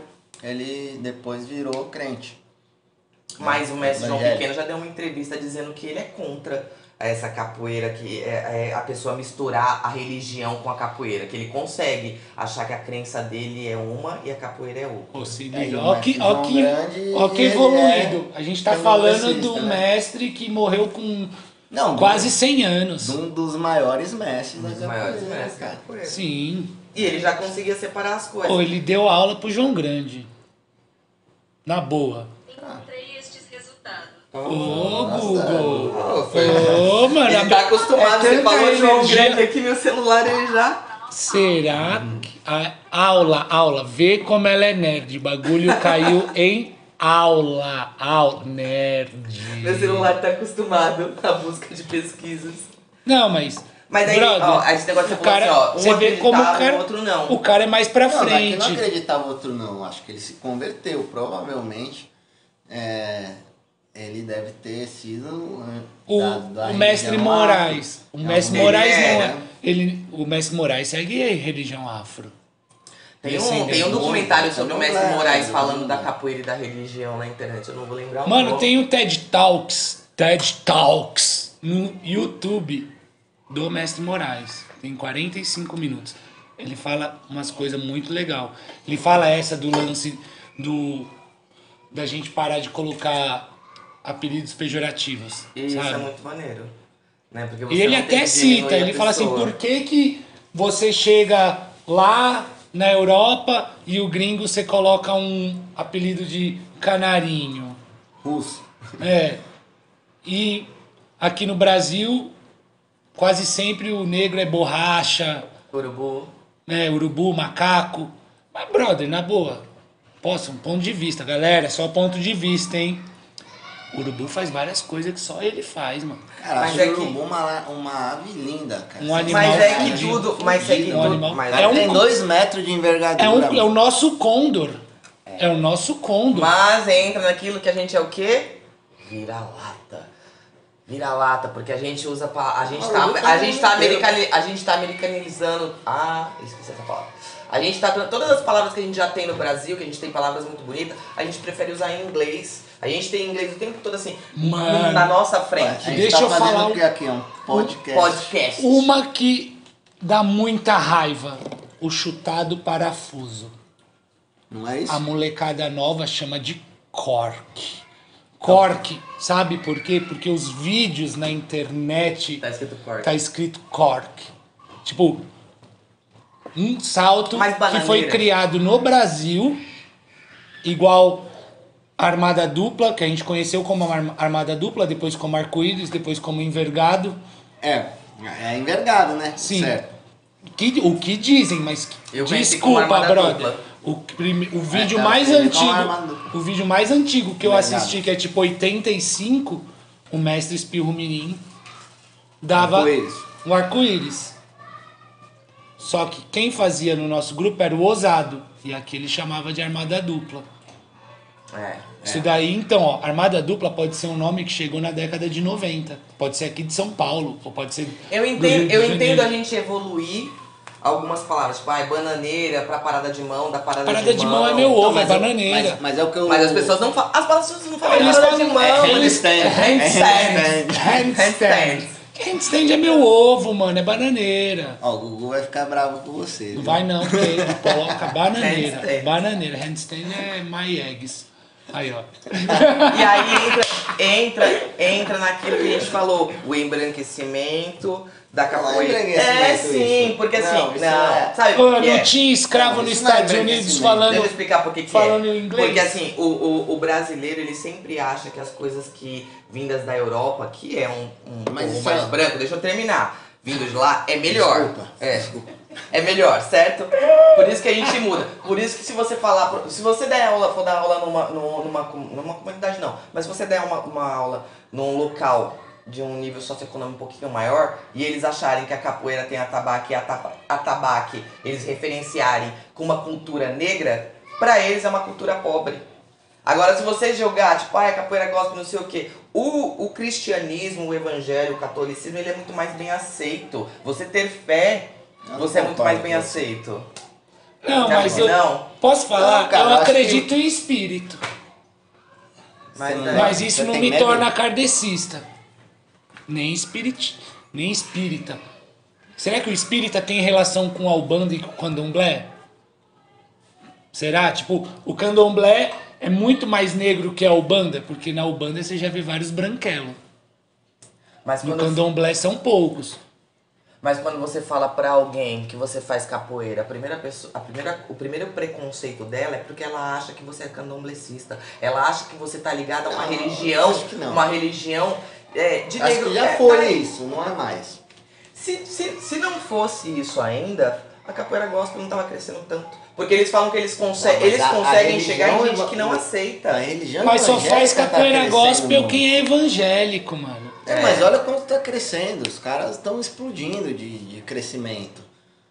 ele depois virou crente.
Mas o mestre João
Evangelho.
Pequeno já deu uma entrevista dizendo que ele é contra essa capoeira, que é, é a pessoa misturar a religião com a capoeira, que ele consegue achar que a crença dele é uma e a capoeira é outra.
Pô, se
É,
liga. Ó que, ó que, ó que
ele
evoluído.
é
A gente tá falando do
né?
mestre que morreu com
Não,
quase 100 anos.
um dos maiores mestres da
Um dos maiores
capoeira,
mestres da
cara.
capoeira.
Sim.
E ele já conseguia separar as coisas.
Pô, ele deu aula pro João Grande. Na boa. Ô. Google.
Ô,
Ô, mano.
Ele tá acostumado,
é
você falou João
energia.
Grande aqui, meu celular ele já.
Será que. A, aula, aula. Vê como ela é nerd. O bagulho caiu em aula. Aula. Nerd.
Meu celular tá acostumado à busca de pesquisas.
Não, mas.
Mas aí,
brother,
ó, esse negócio
o cara,
assim, ó, um
você vê como o cara,
o outro não.
O cara é mais pra
Não, não é que
frente.
não acreditava outro não. Acho que ele se converteu, provavelmente. É, ele deve ter sido é,
O,
da- da
o mestre Moraes. O
afro.
mestre
É um-
Moraes
ele
não
é,
é.
né?
Ele, o mestre Moraes segue a religião afro.
Tem um, tem um documentário sobre o Mestre Moraes
não,
falando da capoeira e da religião na internet. Eu não vou lembrar o
Mano,
nome.
tem o TED Talks, TED Talks no YouTube do Mestre Moraes. Tem 45 minutos. Ele fala umas coisas muito legal. Ele fala essa do lance do da gente parar de colocar apelidos pejorativos,
Isso
sabe?
é muito maneiro. Né? Porque
E ele até cita, ele fala assim, por que que você chega lá na Europa e o gringo você coloca um apelido de canarinho?
Russo.
É. E aqui no Brasil, quase sempre o negro é borracha,
Urubu.
né? Urubu, macaco. Mas, brother, na boa, posso, um ponto de vista, galera, só ponto de vista, hein? Urubu faz várias coisas que só ele faz, mano.
Cara,
Mas
acho
é
o
que-
urubu uma, uma ave linda, cara.
Um animal
Mas é que tudo. Mas é que
Um
tudo.
animal-
Mas,
É um-
Tem dois metros de envergadura.
É, um, é o nosso condor. É o nosso condor.
mas entra naquilo que a gente é o quê? Vira-lata. Vira-lata, porque a gente usa pra. A gente tá, a gente tá, americani, a gente tá americanizando. Ah, esqueci essa palavra. A gente tá. Todas as palavras que a gente já tem no Brasil, que a gente tem palavras muito bonitas, a gente prefere usar em inglês. A gente tem inglês o tempo todo assim,
Mano.
na nossa
A
frente.
gente
Deixa
tá
eu
fazendo
falar
o que aqui? Um podcast.
Podcast.
Uma que dá muita raiva. O chutado parafuso.
Não é isso?
A molecada nova chama de cork. Cork, sabe por quê? Porque os vídeos na internet
Tá escrito corte.
tá escrito cork. Tipo, um salto que foi criado no Brasil, igual armada dupla, que a gente conheceu como arma- armada dupla, depois como arco-íris, depois como envergado.
É. É envergado, né?
Sim.
Certo.
Que, o que dizem, mas
Eu
desculpa, brother.
dupla.
O, o vídeo
é,
mais antigo, o vídeo mais antigo que eu
Envergado.
assisti, que é tipo 85, o mestre Espirro Mirim dava
Arco-íris.
o arco-íris. Só que quem fazia no nosso grupo era o ousado. E aqui ele chamava de armada dupla.
É.
Isso daí, então, ó, armada dupla pode ser um nome que chegou na década de 90. Pode ser aqui de São Paulo, ou pode ser.
Eu entendo,
de
eu entendo a gente evoluir algumas palavras, tipo, ai, bananeira pra parada de mão, da parada,
Parada
de,
de mão é meu
Não,
ovo, é
mas, eu-
bananeira.
mas, mas é o que eu.
Mas as pessoas não falam. As pessoas não falam
Eles
parada
falam-
de mão.
É handstand.
É handstand.
Handstand.
Handstand.
Handstand é meu ovo, mano, é bananeira.
Ó, o Gugu vai ficar bravo com você.
Não
viu?
vai não, porque ele coloca bananeira.
Handstand.
Bananeira. Handstand é my eggs. Aí, ó.
E aí entra, entra, entra naquilo que a gente falou, o embranquecimento da
Não é
capoeira.
embranquecimento
É sim,
isso.
porque
Não,
assim,
isso
não,
é-
sabe?
Ô,
o que
não
é?
tinha escravo
Não,
nos
não é
Estados Unidos
envelhecimento.
falando.
Deixa eu explicar por que que
falando
é.
em inglês.
Porque assim, o, o, o brasileiro, ele sempre acha que as coisas que vindas da Europa, que é um, um
isso
mais
é-
branco, deixa eu terminar, vindo de lá, é melhor.
Desculpa.
É. É melhor, certo? Por isso que a gente muda. Por isso que se você falar. Se você der aula, for dar aula numa, numa, numa, com- numa comunidade, não. Mas se você der uma, uma aula num local de um nível socioeconômico um pouquinho maior e eles acharem que a capoeira tem atabaque e ataba- atabaque, eles referenciarem com uma cultura negra, pra eles é uma cultura pobre. Agora, se você jogar, tipo, ah, a capoeira gospel, não sei o quê, o, o cristianismo, o evangelho, o catolicismo, ele é muito mais bem aceito. Você ter fé, você é muito mais bem aceito.
Não, mas
que
eu.
não?
Posso falar?
Não, cara,
eu
eu
acredito em espírito.
Mas,
Sim.
é,
Mas isso não me
medo?
torna kardecista. Nem espirit, nem espírita. Será que o espírita tem relação com a Albanda e com o candomblé? Será? Tipo, o candomblé é muito mais negro que a Albanda, porque na Albanda você já vê vários branquelos.
mas,
No candomblé são poucos.
Mas quando você fala pra alguém que você faz capoeira, a primeira pessoa, a primeira, o primeiro preconceito dela é porque ela acha que você é candomblecista. Ela acha que você tá ligado a uma
Não,
religião,
acho que não.
uma religião é, de
Acho
negro.
que já
é,
foi
tá-
isso, não é mais.
Se, se, se não fosse isso ainda, a capoeira gospel não tava crescendo tanto. Porque eles falam que eles, conse
Não,
eles
a- a
conseguem
religião
chegar em gente que não
A
aceita.
religião
Mas só faz
tá
capoeira
crescendo
gospel quem é evangélico, mano.
É, mas olha quanto tá crescendo. Os caras estão explodindo de, de crescimento.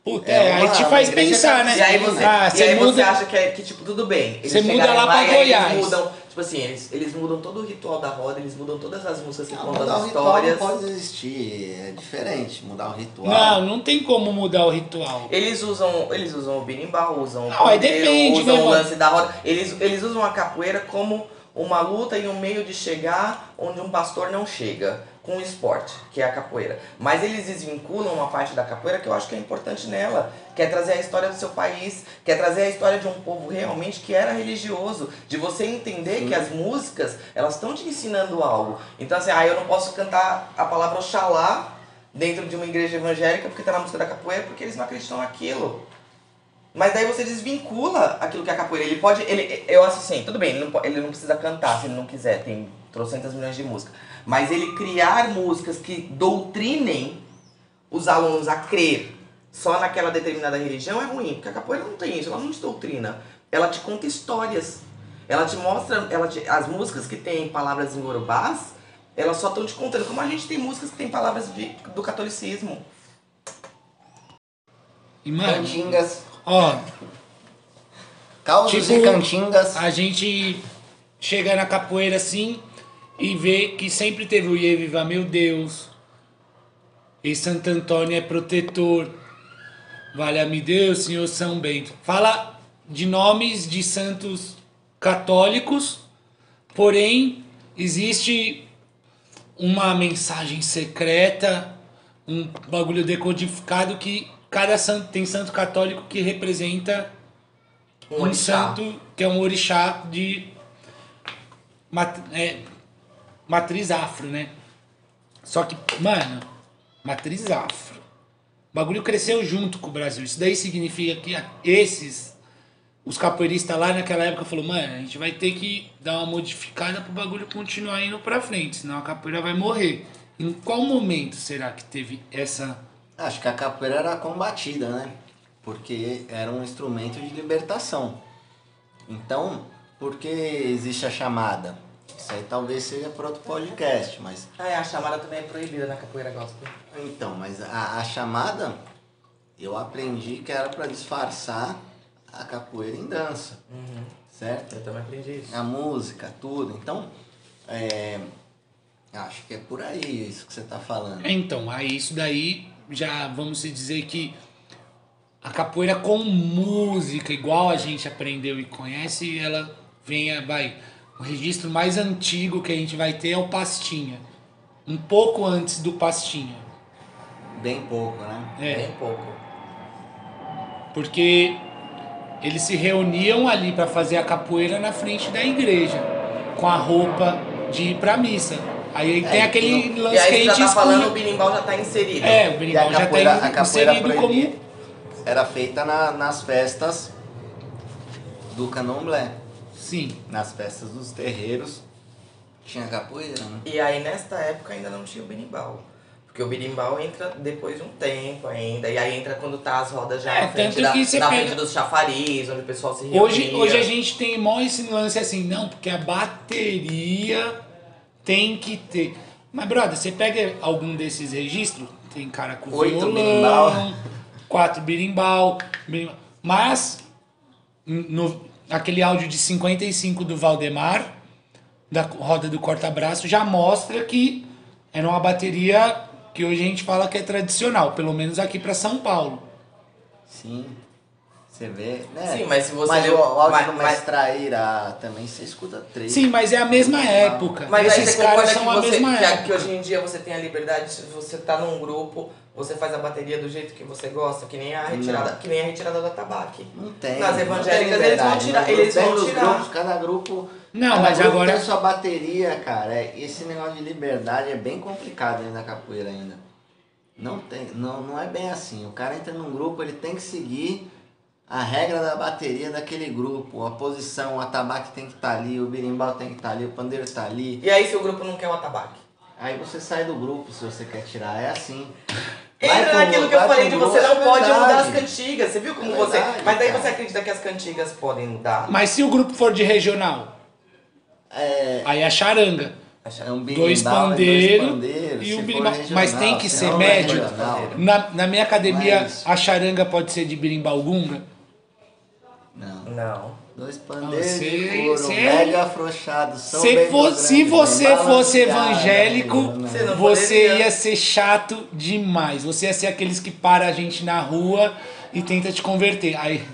Puta,
É
é, aí te faz pensar, né?
E aí você,
ah,
e
você
aí você
muda.
acha que, é, que, tipo, tudo bem. Eles
Você muda lá pra Goiás.
Eles mudam, tipo assim, eles, eles mudam todo o ritual da roda, eles mudam todas as músicas que
Não,
contam as
o ritual não
histórias.
pode existir. É diferente mudar o ritual.
Não, não tem como mudar o ritual.
Eles usam, eles usam o berimbau, usam o
Não, aí
pandeiro,
depende,
usam o lance da roda. Eles, eles usam a capoeira como uma luta e um meio de chegar onde um pastor não chega, com o esporte, que é a capoeira. Mas eles desvinculam uma parte da capoeira que eu acho que é importante nela, que é trazer a história do seu país, que é trazer a história de um povo realmente que era religioso, de você entender
Sim.
que as músicas, elas estão te ensinando algo. Então assim, ah, eu não posso cantar a palavra Oxalá dentro de uma igreja evangélica porque tá na música da capoeira, porque eles não acreditam naquilo. Mas daí você desvincula aquilo que é a capoeira. Ele pode. Ele, eu acho assim, tudo bem, ele não, ele não precisa cantar se ele não quiser, tem trocentas milhões de músicas. Mas ele criar músicas que doutrinem os alunos a crer só naquela determinada religião é ruim, porque a capoeira não tem isso, ela não te doutrina. Ela te conta histórias. Ela te mostra. Ela te- as músicas que têm palavras em gorubás, elas só estão te contando. Como a gente tem músicas que têm palavras de- do catolicismo.
E. ó,
Causos
Tipo,
e cantingas.
a gente chega na capoeira assim e vê que sempre teve o Iê Viva Meu Deus. E Santo Antônio é protetor. Valha-me Deus, Senhor São Bento. Fala de nomes de santos católicos, porém existe uma mensagem secreta, um bagulho decodificado que cada santo tem santo católico que representa
Um orixá.
santo que é um orixá de mat- é, matriz afro, né? Só que, mano, matriz afro. O bagulho cresceu junto com o Brasil. Isso daí significa que esses, os capoeiristas lá naquela época falou, mano, a gente vai ter que dar uma modificada pro bagulho continuar indo pra frente, senão a capoeira vai morrer. Em qual momento será que teve essa
Acho que a capoeira era combatida, né? Porque era um instrumento de libertação. Então, por que existe a chamada? Isso aí talvez seja para outro podcast, mas.
Ah, é, a chamada também é proibida na capoeira gospel.
Então, mas a, a chamada eu aprendi que era para disfarçar a capoeira em dança, certo?
Eu também aprendi isso.
A música, tudo. Então, é, acho que é por aí isso que você tá falando.
Então, aí isso daí já vamos se dizer que a capoeira com música, igual a gente aprendeu e conhece, ela venha, vai. O registro mais antigo que a gente vai ter é o Pastinha. Um pouco antes do Pastinha.
Bem pouco, né?
É.
Bem pouco.
Porque eles se reuniam ali para fazer a capoeira na frente da igreja, com a roupa de ir pra missa. Aí tem aquele
E
lance que a
aí
gente
já tá
exclui.
falando, o binimbal já tá inserido.
É, o
E a
berimbau já
capoeira, a
tá
capoeira
inserido como.
era feita na- nas festas do candomblé.
Sim.
Nas festas dos terreiros tinha capoeira, né?
E aí nesta época ainda não tinha o berimbau. Porque o berimbau entra depois de um tempo ainda. E aí entra quando tá as rodas já
É,
na frente,
tanto
da, na
pega-
frente dos chafariz, onde o pessoal se reunia.
Hoje, hoje a gente tem mó esse lance assim, não, porque a bateria tem que ter. Mas, brother, você pega algum desses registros, tem cara com
Oito
violão,
berimbau.
quatro birimbau, berimbau. Mas, no, aquele áudio de 55 do Valdemar, da roda do corta-braço, já mostra que era uma bateria que hoje a gente fala que é tradicional, pelo menos aqui para São Paulo.
Sim. Você vê, né?
Sim, mas se você
Mas o áudio
mas-
Mestre Traíra também você escuta três.
Sim, mas é a mesma época.
Mas aí
Esses
você
caras
concorda
são
que,
a
você,
mesma
que,
época.
que hoje em dia você tem a liberdade, se você tá num grupo, você faz a bateria do jeito que você gosta, que nem a retirada,
Não.
que nem a retirada da tabaque.
Não tem.
Nas
não
evangélicas
tem
eles vão
liberdade.
tirar- eles vão tirar.
Grupos, cada grupo.
Não,
cada
mas
grupo
agora-
tem sua bateria, cara. Esse negócio de liberdade é bem complicado ainda na capoeira ainda. Não tem, não, não é bem assim. O cara entra num grupo, ele tem que seguir a regra da bateria daquele grupo. A posição, o atabaque tem que estar ali, o birimbau tem que estar ali, o pandeiro está ali.
E aí se o grupo não quer o atabaque?
Aí você sai do grupo se você quer tirar. É assim.
Entra
pro-
naquilo que eu falei de você não
é
pode mudar as cantigas. Você viu como
É
você.
verdade,
Mas daí
cara.
você acredita que as cantigas podem mudar?
Mas se o grupo for de regional,
É,
aí é charanga.
é um
Dois
birimbau, é
pandeiros
pandeiros,
e um birimbau.
regional,
Mas tem que
se
ser
é
médio. Na, na minha academia,
Mas-
a charanga pode ser de birimbau gunga.
Não.
Não.
Dois pandeiros de couro, mega afrouxado, são
Se,
bem
for- se
grandes,
você fosse evangélico,
né?
Você não
você
poderia.
ia ser chato demais. Você ia ser aqueles que para a gente na rua e tenta te converter. Aí,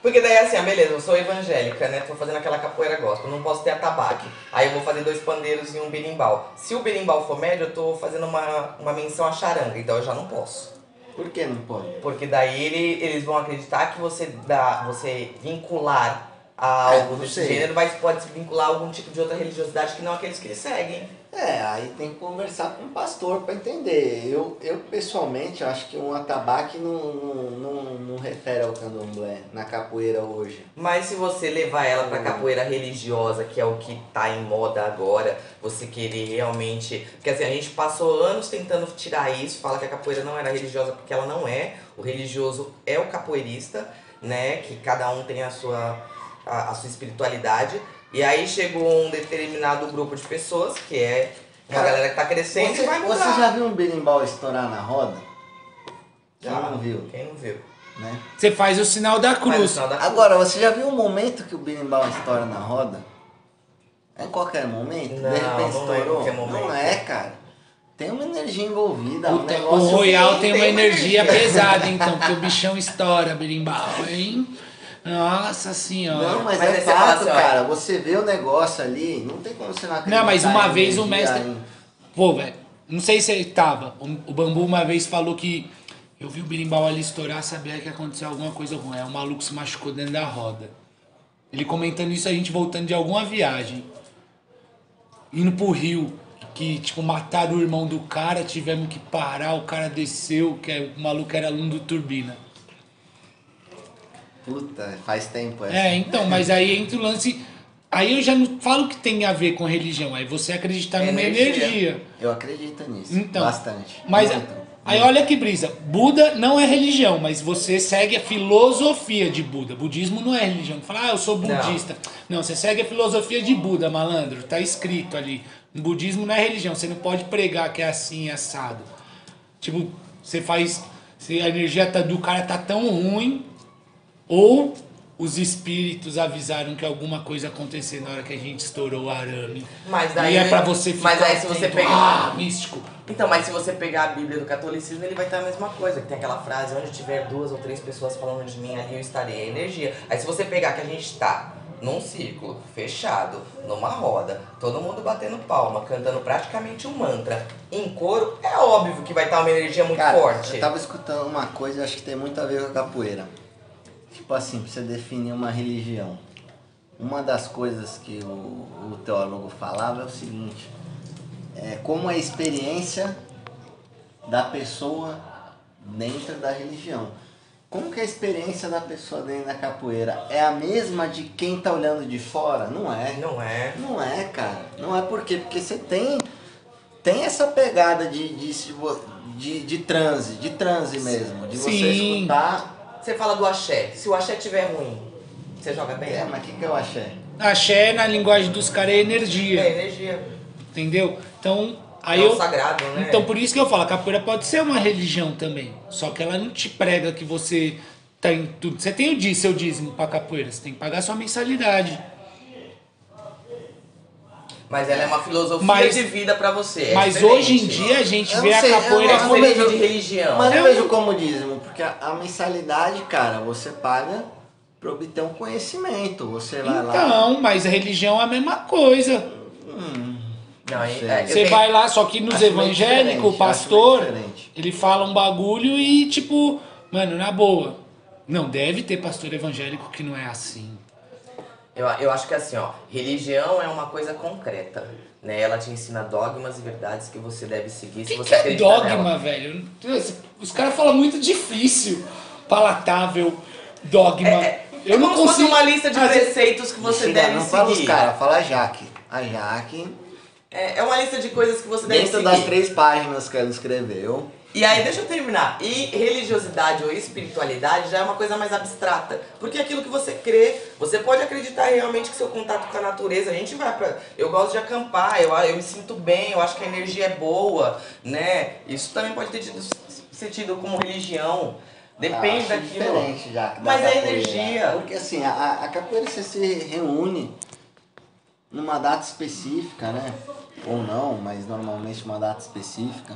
Porque daí assim, ah, beleza, eu sou evangélica, né? Tô fazendo aquela capoeira gospel, não posso ter atabaque. Aí eu vou fazer dois pandeiros e um berimbau. Se o berimbau for médio, eu tô fazendo uma, uma menção à charanga, então eu já não posso.
Por que não pode?
Porque daí ele- eles vão acreditar que você dá, você vincular a
É,
algo
não
desse gênero, mas pode se vincular a algum tipo de outra religiosidade que não aqueles que eles seguem.
É, aí tem que conversar com o pastor pra entender. Eu, eu pessoalmente acho que um atabaque não, não, não, não refere ao candomblé na capoeira hoje.
Mas se você levar ela pra
Hum.
capoeira religiosa, que é o que tá em moda agora, você querer realmente. Porque assim, a gente passou anos tentando tirar isso, fala que a capoeira não era religiosa porque ela não é. O religioso é o capoeirista, né? Que cada um tem a sua, a, a sua espiritualidade. E aí chegou um determinado grupo de pessoas, que é uma
Cara,
galera que tá crescendo
Você,
e vai mudar.
você já viu um berimbau estourar na roda?
Já.
Já não viu,
Quem não viu?
né?
você faz o sinal da cruz.
final da cruz.
Agora, você já viu um momento que o berimbau estoura na roda? É em qualquer momento?
Não,
de repente
não é em
estourou?
qualquer momento.
Não é, cara. Tem uma energia envolvida. um
Puta,
negócio
o Royal tem
tem
uma
uma
energia
energia.
pesada, então, porque o bichão estoura, berimbau, hein? Nossa senhora.
Não, mas,
Mas
é
fala
fato,
ó,
cara. Você vê o negócio ali, não tem como você não acreditar.
Não, mas uma vez o mestre-
em-
Pô, velho, não sei se ele tava. O, o Bambu uma vez falou que eu vi o berimbau ali estourar, sabia que aconteceu alguma coisa ruim. Aí o maluco se machucou dentro da roda. Ele comentando isso, a gente voltando de alguma viagem. Indo pro Rio. Que, tipo, mataram o irmão do cara, tivemos que parar, o cara desceu, que é- o maluco era aluno do Turbina.
Puta, faz tempo essa.
É, então, mas aí entra o lance. Aí eu já não falo que tem a ver com religião, aí você acreditar numa
Energia.
energia.
Eu acredito nisso.
Então,
bastante.
Mas
Muito.
aí olha que brisa. Buda não é religião, mas você segue a filosofia de Buda. Budismo não é religião. Fala, ah, eu sou budista. Não, você segue a filosofia de Buda, malandro. Tá escrito ali. Budismo não é religião. Você não pode pregar que é assim, assado. Tipo, você faz. Se a energia tá- do cara tá tão ruim, ou os espíritos avisaram que alguma coisa aconteceu na hora que a gente estourou o arame.
Mas daí-
e é pra você ficar
mas aí se você pegar-
Ah, místico.
Então, mas se você pegar a Bíblia do catolicismo, ele vai estar a mesma coisa. Que tem aquela frase, onde tiver duas ou três pessoas falando de mim, ali eu estarei. É energia. Aí se você pegar que a gente tá num círculo, fechado, numa roda, todo mundo batendo palma, cantando praticamente um mantra, em coro, é óbvio que vai estar uma energia muito
Cara,
forte.
eu tava escutando uma coisa, acho que tem muito a ver com a capoeira. Tipo assim, pra você definir uma religião. Uma das coisas que o, o teólogo falava é o seguinte, é como a experiência da pessoa dentro da religião. Como que a experiência da pessoa dentro da capoeira é a mesma de quem tá olhando de fora? Não é.
Não é.
Não é, cara. Não é por quê? Porque você tem, tem essa pegada de, de, de, de transe, de transe mesmo. De você
Sim.
escutar.
Você fala do axé. Se o axé tiver ruim, você joga bem?
É, mas o que, que eu achei?
Axé, na linguagem dos caras, é
É
energia.
energia.
Entendeu? Então, aí
é
eu.
o sagrado, né?
Então por isso que eu falo, a capoeira pode ser uma religião também. Só que ela não te prega que você tem tudo. Você tem o dí- seu dízimo pra capoeira, você tem que pagar sua mensalidade.
Mas ela é uma filosofia
Mas-
de vida pra você. é
Mas hoje em dia a gente
Eu
vê
não
a
sei, eu
capoeira
É
não-
como.
vejo-
de religião.
Mas
É
eu vejo como dízimo, porque a, a mensalidade, cara, você paga pra obter um conhecimento. Você vai lá.
Então, mas a religião é a mesma coisa.
Não, é, eu
Você
tenho-
vai lá, só que nos evangélicos, o pastor, ele fala um bagulho e tipo, mano, na boa. Não, deve ter pastor evangélico que não é assim.
Eu, eu acho que assim, ó, religião é uma coisa concreta. Né? Ela te ensina dogmas e verdades que você deve seguir
O
se
que,
você
que é dogma,
nela.
velho? Os caras falam muito difícil, palatável, dogma.
É,
eu não
como se fosse
consigo.
uma lista de
Ah,
preceitos que você
Chega,
deve
não fala os
seguir.
caras, fala a Jaque. A Jaque,
É, é uma lista de coisas que você deve
dentro
seguir.
das três páginas que ela escreveu,
E aí, deixa eu terminar. E religiosidade ou espiritualidade já é uma coisa mais abstrata. Porque é aquilo que você crê, você pode acreditar realmente que seu contato com a natureza, a gente vai pra. Eu gosto de acampar, eu, eu me sinto bem, eu acho que a energia é boa, né? Isso também pode ter tido, ser tido como religião. Depende daquilo.
diferente já. da
Mas é
capoeira.
energia.
Porque assim, a, a capoeira você se reúne numa data específica, né? Ou não, mas normalmente uma data específica.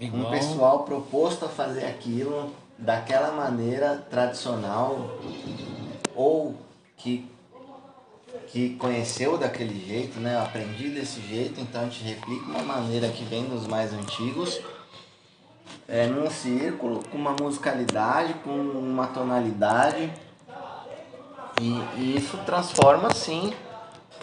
Um pessoal proposto a fazer aquilo daquela maneira tradicional ou que que conheceu daquele jeito, né? Aprendi desse jeito, então a gente replica uma maneira que vem dos mais antigos é, num círculo, com uma musicalidade, com uma tonalidade. E, e isso transforma, sim,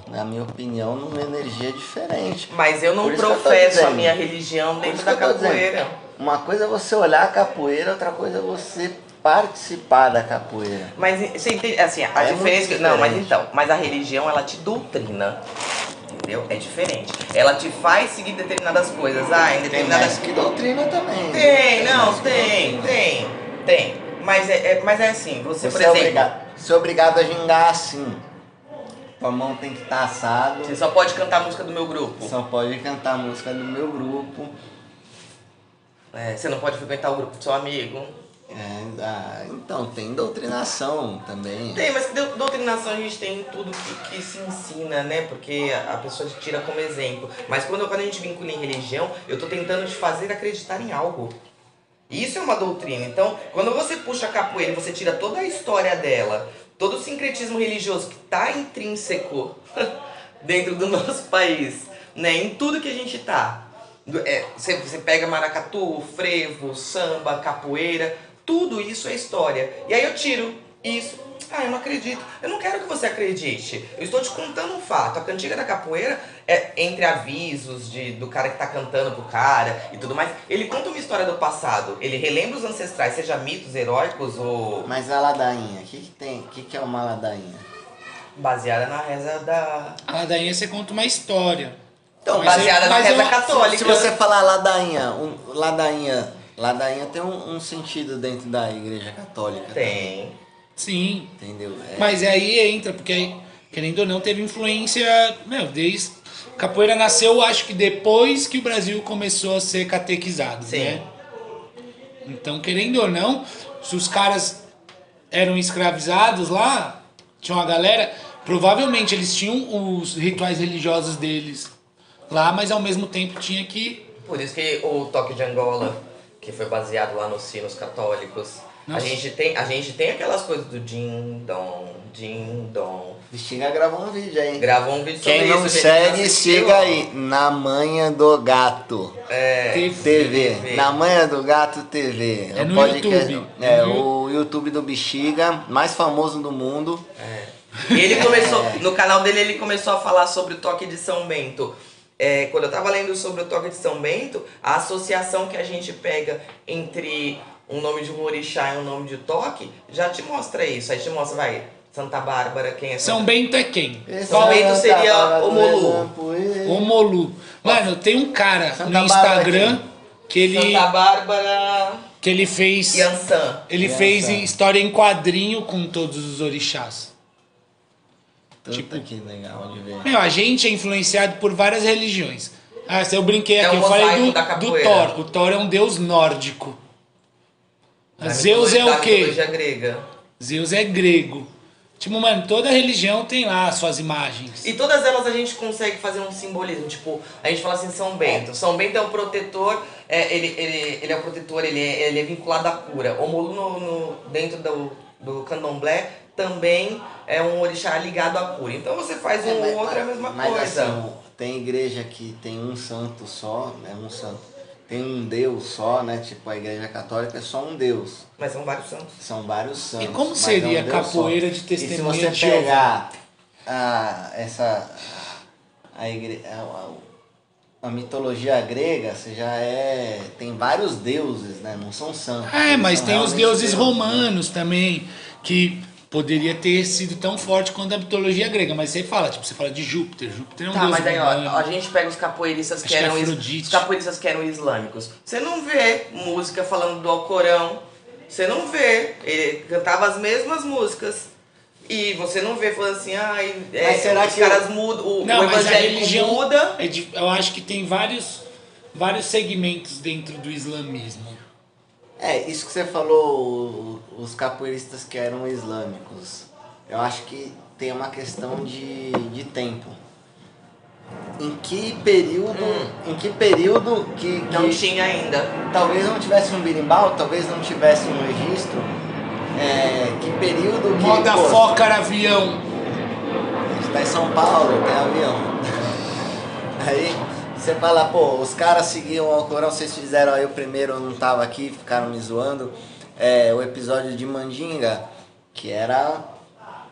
na minha opinião, numa energia diferente.
Mas eu não
que eu
professo a minha religião dentro da capoeira.
Uma coisa é você olhar a capoeira, outra coisa é você participar da capoeira.
Mas você entende, assim, a
É
diferença. Não, mas então, mas a religião ela te doutrina. Entendeu? É diferente. Ela te faz seguir determinadas coisas. Ah, em
Tem
determinadas.
mais que doutrina também.
Tem, não, tem, tem, tem. Mas é, é- mas é assim, você, por
é
exemplo,
obrigado, você é obrigado a gingar assim. Tua mão tem que estar assado.
você só pode cantar a música do meu grupo.
Só pode cantar a música do meu grupo.
É, você não pode frequentar o grupo do seu amigo.
É, ah, então, tem doutrinação também.
Tem, mas doutrinação a gente tem em tudo que, que se ensina, né? Porque a pessoa te tira como exemplo. Mas quando, quando a gente vincula em religião, eu tô tentando te fazer acreditar em algo. Isso é uma doutrina. Então, quando você puxa a capoeira você tira toda a história dela, todo o sincretismo religioso que tá intrínseco dentro do nosso país, né? Em tudo que a gente tá. É, Você você pega maracatu, frevo, samba, capoeira, tudo isso é história. E aí eu tiro isso. Ah, eu não acredito. Eu não quero que você acredite. Eu estou te contando um fato. A cantiga da capoeira é entre avisos de, do cara que tá cantando pro cara e tudo mais. Ele conta uma história do passado. Ele relembra os ancestrais, seja mitos heróicos ou
Mas a ladainha, o que, que tem? O que, que é uma ladainha?
baseada na reza da.
A ladainha você conta uma história.
Então,
Mas
baseada
é-
na
mas
reza
eu-
católica.
Se você falar ladainha, um, ladainha, ladainha tem um, um sentido dentro da igreja católica.
Tem.
Sim.
Entendeu? É,
Mas aí entra, porque aí, querendo ou não, teve influência, meu, desde. Capoeira nasceu, acho que depois que o Brasil começou a ser catequizado,
Sim.
né? Então, querendo ou não, se os caras eram escravizados lá, tinha uma galera, provavelmente eles tinham os rituais religiosos deles lá, mas ao mesmo tempo tinha que.
Por isso que o toque de Angola, que foi baseado lá nos sinos católicos, a
Nossa.
gente, tem, a gente tem aquelas coisas do din dom, din dom.
Bexiga gravou um vídeo aí.
Gravou um vídeo sobre
Quem
isso.
não
gente
segue, siga aí. Na Manha do Gato.
É.
TV.
TV.
Na Manha do Gato TV.
É
o
no
podcast-
YouTube.
É,
No
o YouTube do Bexiga, mais famoso do mundo.
E ele começou, no canal dele, ele começou a falar sobre o toque de São Bento. É, quando eu tava lendo sobre o toque de São Bento, a associação que a gente pega entre um nome de um orixá e um nome de toque, já te mostra isso. Aí te mostra, vai, Santa Bárbara, quem é
São
Santa
Bento é quem?
São Bento seria o Molu.
O Molu. Mano, tem um cara
Santa
no
Bárbara
Instagram que ele,
Santa Bárbara
que ele fez.
Yansan.
Ele
Criança.
fez história em quadrinho com todos os orixás.
Tipo,
Tipo-
que legal de ver.
Meu, a gente é influenciado por várias religiões. Ah, se eu brinquei
É
aqui,
um
eu falei do, do. Thor. O Thor é um deus nórdico. Zeus é o quê?
grega.
Zeus é grego. Tipo, mano, toda religião tem lá as suas imagens.
E todas elas a gente consegue fazer um simbolismo. Tipo, a gente fala assim, São Bento. São Bento é o protetor, é, ele, ele, ele é o protetor, ele é, ele é vinculado à cura. O Molu no, no- dentro do, do candomblé também é um orixá ligado à cura. Então você faz um ou
mas-
outro é a mesma
mas
coisa.
assim, tem igreja que tem um santo só, né? Um santo. Tem um Deus só, né? Tipo, a igreja católica é só um Deus.
Mas são vários santos.
São vários santos.
E como seria
é um
capoeira
só.
de
E se
testemunha
você pegar a, essa a, igre, a, a mitologia grega, você já é tem vários deuses, né? Não são santos.
É, mas tem os
realmente
deuses
né?
romanos também, que poderia ter sido tão forte quanto a mitologia grega. Mas você fala, tipo, você fala de Júpiter. Júpiter é um
Tá,
deus
mas aí, ó, a gente pega os capoeiristas
Acho
que
que é
eram
Afrodite.
os capoeiristas que eram islâmicos. Você não vê música falando do Alcorão. Você não vê. Ele cantava as mesmas músicas. E você não vê falando assim, ai, é,
Mas será
os
que
caras mudam, o,
Não,
o
mas a
evangélico
religião
muda.
é de- eu acho que tem vários, vários segmentos dentro do islamismo.
É, isso que você falou, os capoeiristas que eram islâmicos. Eu acho que tem uma questão de, de tempo. Em que período, em que período que,
Hum. Não
que
tinha ainda.
talvez não tivesse um birimbau, talvez não tivesse um registro, é, que período que...
Moda
pô,
foca avião.
A gente tá em São Paulo, tem avião. Aí você fala, pô, os caras seguiam o Alcorão, vocês fizeram aí o primeiro, eu não tava aqui, ficaram me zoando. É, o episódio de Mandinga, que era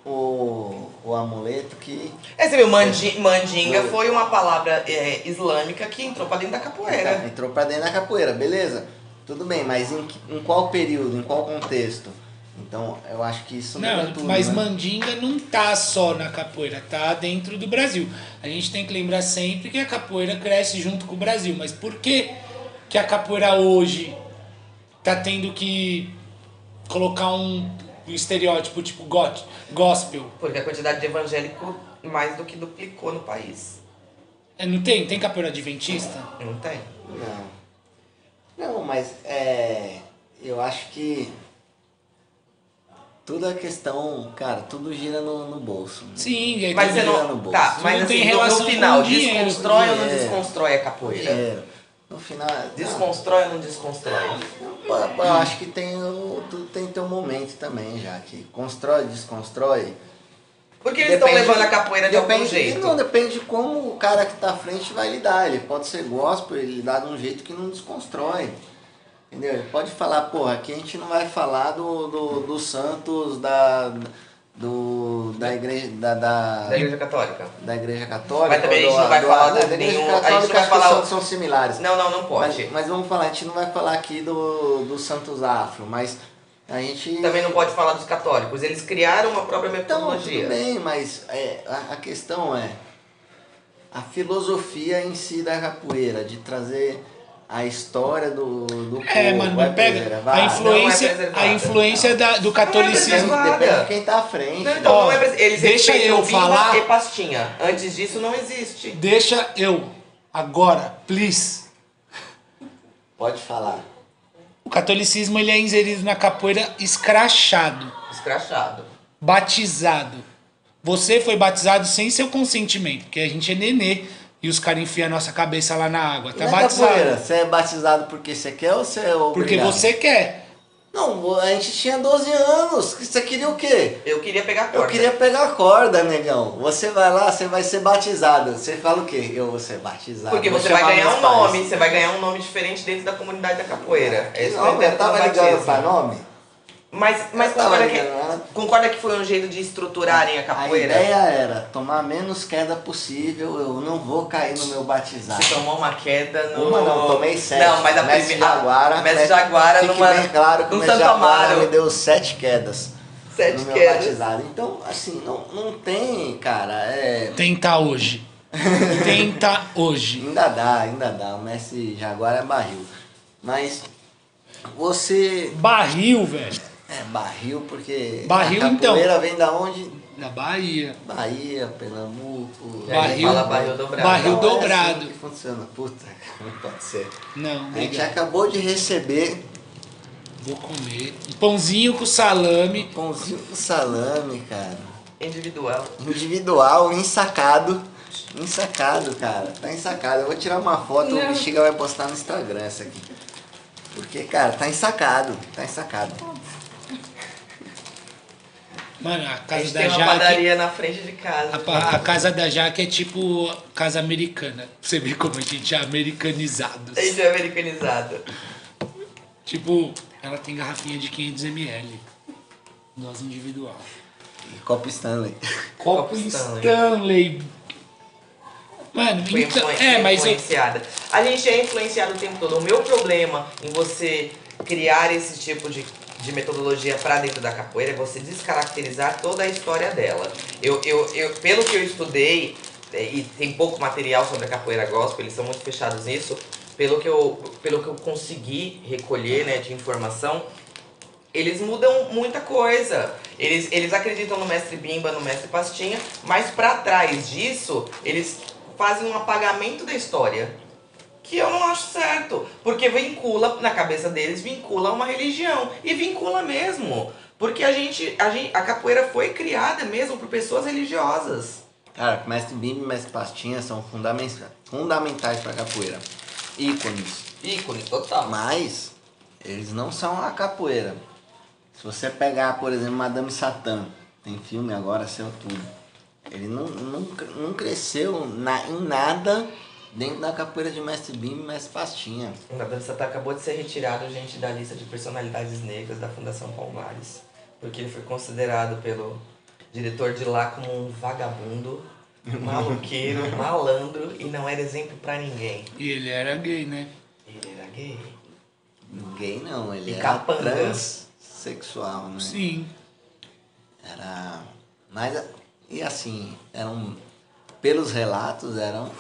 o, o amuleto que.
É, você viu, mandi, mandinga
Não.
foi uma palavra é, islâmica que entrou pra dentro da capoeira.
Entrou pra dentro da capoeira, beleza? Tudo bem, mas em, em qual período, em qual contexto? Então, eu acho que isso
Não,
tudo,
mas
né?
mandinga não tá só na capoeira, tá dentro do Brasil. A gente tem que lembrar sempre que a capoeira cresce junto com o Brasil. Mas por que, que a capoeira hoje tá tendo que colocar um, um estereótipo tipo got, gospel?
Porque a quantidade de evangélico mais do que duplicou no país.
É, não tem? Tem capoeira adventista?
Não tem.
Não. Não, mas é. Eu acho que. Tudo é questão, cara, tudo gira no, no bolso.
Sim, é
Mas você
dinheiro
não.
no bolso.
Tá, mas
tem
assim, no,
relação
no
com
final,
dinheiro, com
desconstrói ou não
dinheiro.
desconstrói a capoeira?
Dinheiro. No final. não.
Desconstrói ou não desconstrói?
Pô, Eu acho que tem o, tudo tem teu momento também, já que constrói, desconstrói.
Porque eles estão levando a capoeira de algum
depende,
jeito.
Não, depende de como o cara que tá à frente vai lidar. Ele pode ser gospel, ele lidar de um jeito que não desconstrói. Entendeu? Pode falar, porra, aqui a gente não vai falar do, do, dos santos da, do, da igreja. Da, da,
Da igreja católica.
da igreja católica.
Mas também a gente
do-
não vai
do-
falar
da
de
igreja
nenhum- a gente
católica,
não vai falar-
santos são similares.
Não, não, não pode.
Mas, mas vamos falar, a gente não vai falar aqui do, do Santos Afro, mas a gente.
Também não pode falar dos católicos. Eles criaram uma própria
Então,
metodologia.
tudo bem, mas é, a, a questão é a filosofia em si da capoeira, de trazer a história do, do povo.
É, mano,
vai
mas pega
preservar?
a influência,
Não é
a influência da- do catolicismo.
preservada.
Depende de quem tá à frente.
Não, então,
Ó,
não é Eles
deixa eu falar.
e pastinha. Antes disso não existe.
Deixa eu agora, please.
Pode falar.
O catolicismo ele é inserido na capoeira escrachado.
escrachado.
Batizado. Você foi batizado sem seu consentimento, porque a gente é nenê e os caras enfiam a nossa cabeça lá na água. Tá
Na
batizado.
capoeira, você é batizado porque você quer ou você é obrigado?
Porque você quer.
Não, a gente tinha 12 anos. Você queria o quê?
Eu queria pegar corda.
Eu queria pegar a corda, negão. Você vai lá, você vai ser batizado. Você fala o quê? Eu vou ser batizado.
Porque
Vou
você vai ganhar um
pais.
nome, você vai ganhar um nome diferente dentro da comunidade da capoeira. É isso que eu
tava ligando pra nome.
Mas, mas concorda, que,
né?
concorda que foi um jeito de estruturarem a
A
capoeira?
ideia era tomar menos queda possível. Eu não vou cair no meu batizado.
Você tomou uma queda no.
Uma não, tomei sete.
Não, mas a
Mestre
primeira.
Jaguara.
Mestre
Mestre-
Jaguara
Fique
numa.
bem claro que o Mestre Jaguara me deu sete quedas.
Sete
no meu
quedas.
batizado. Então, assim, não, não tem, cara. É,
Tenta hoje. Tenta hoje.
Ainda dá, ainda dá. O Messi Jaguar é barril. Mas você.
Barril, velho.
É barril porque.
Barril,
a
então.
capoeira vem da onde?
Da Bahia.
Bahia, Pernambuco.
Aí
Barril-
fala barril dobrado.
barril
Não,
dobrado.
É assim que funciona. Puta, não pode ser.
Não,
A gente acabou de receber
Vou comer. Um pãozinho com salame.
pãozinho com salame, cara.
Individual.
Individual, ensacado. Ensacado, cara. Tá ensacado. Eu vou tirar uma foto, o Bexiga vai postar no Instagram essa aqui. Porque, cara, tá ensacado. Tá ensacado.
Mano, a
A
casa
gente
da
tem uma
Jaque.
padaria na frente de casa.
A, a casa da Jaque é tipo casa americana. Pra Você vê como a gente é americanizados.
A gente é americanizado.
Tipo, ela tem garrafinha de 500ml. Dose individual.
E copo Stanley.
Copo
Copo Stanley.
Stanley. Mano,
Foi
então, é, mas eu,
influenciada. A gente é influenciado o tempo todo. O meu problema em você criar esse tipo de, de metodologia para dentro da capoeira é você descaracterizar toda a história dela. Eu, eu, eu, pelo que eu estudei, é, e tem pouco material sobre a capoeira gospel, eles são muito fechados nisso, pelo que eu, pelo que eu consegui recolher né, de informação, eles mudam muita coisa. Eles, eles acreditam no mestre Bimba, no mestre Pastinha, mas pra trás disso, eles fazem um apagamento da história. Que eu não acho certo. Porque vincula, na cabeça deles, vincula uma religião. E vincula mesmo. Porque a gente, a gente. A capoeira foi criada mesmo por pessoas religiosas.
Cara, mestre Bimbi e mestre Pastinha são fundamenta- fundamentais pra capoeira. Ícones.
Ícone, total.
Mas eles não são a capoeira. Se você pegar, por exemplo, Madame Satã, tem filme agora, seu tudo. Ele não, não, não cresceu na, em nada dentro da capoeira de mestre Bimbi e mestre Pastinha.
O Madame Satã acabou de ser retirado, gente, da lista de personalidades negras da Fundação Palmares. Porque ele foi considerado pelo diretor de lá como um vagabundo, maluqueiro, malandro e não era exemplo pra ninguém.
E ele era gay, né?
Ele era gay.
Gay não, ele
E
era transexual, né?
Sim.
Era. Mas. E assim, eram. Pelos relatos, eram.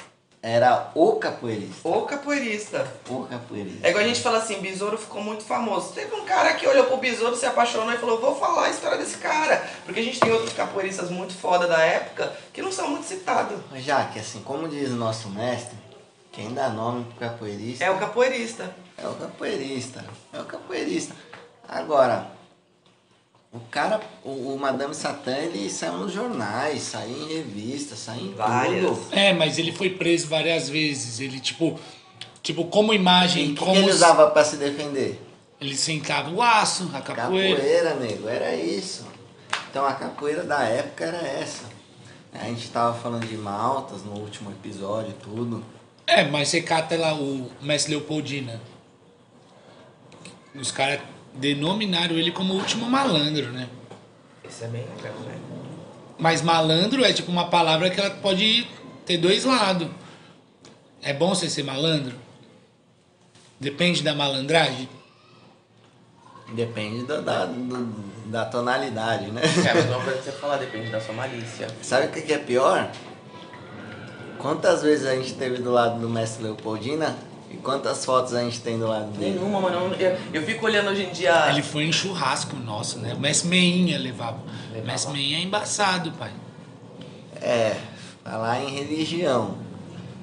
Era o capoeirista.
O capoeirista.
O capoeirista.
É igual a gente fala assim, Besouro ficou muito famoso. Teve um cara que olhou pro Besouro, se apaixonou e falou, vou falar a história desse cara. Porque a gente tem outros capoeiristas muito foda da época que não são muito citados.
Já que assim, como diz o nosso mestre, quem dá nome pro capoeirista
É o capoeirista.
é o capoeirista. É o capoeirista. Agora, o cara, o, o Madame Satã, ele saiu nos jornais, saiu em revistas, saiu em
Várias.
tudo.
É, mas ele foi preso várias vezes. Ele, tipo, tipo como imagem,
E o que, que
como
ele
os-
usava pra se defender?
ele sentava o aço, a capoeira.
Capoeira, nego, era isso. Então a capoeira da época era essa. A gente tava falando de Maltas no último episódio e tudo.
É, mas você cata lá o mestre Leopoldina. Os caras denominaram ele como o último malandro, né?
Isso é bem legal, né?
Mas malandro é tipo uma palavra que ela pode ter dois lados. É bom você ser malandro? Depende da malandragem?
Depende do- da, do- da tonalidade, né?
É a mesma coisa que você falar, depende da sua malícia.
Sabe o que que é pior? Quantas vezes a gente teve do lado do mestre Leopoldina e quantas fotos a gente tem do lado dele?
Nenhuma, mano. Eu, eu fico olhando hoje em dia.
Ele foi em churrasco nosso, né? O mestre Meinha levava. O
Levava.
mestre Meinha é embaçado, pai.
É, falar em religião.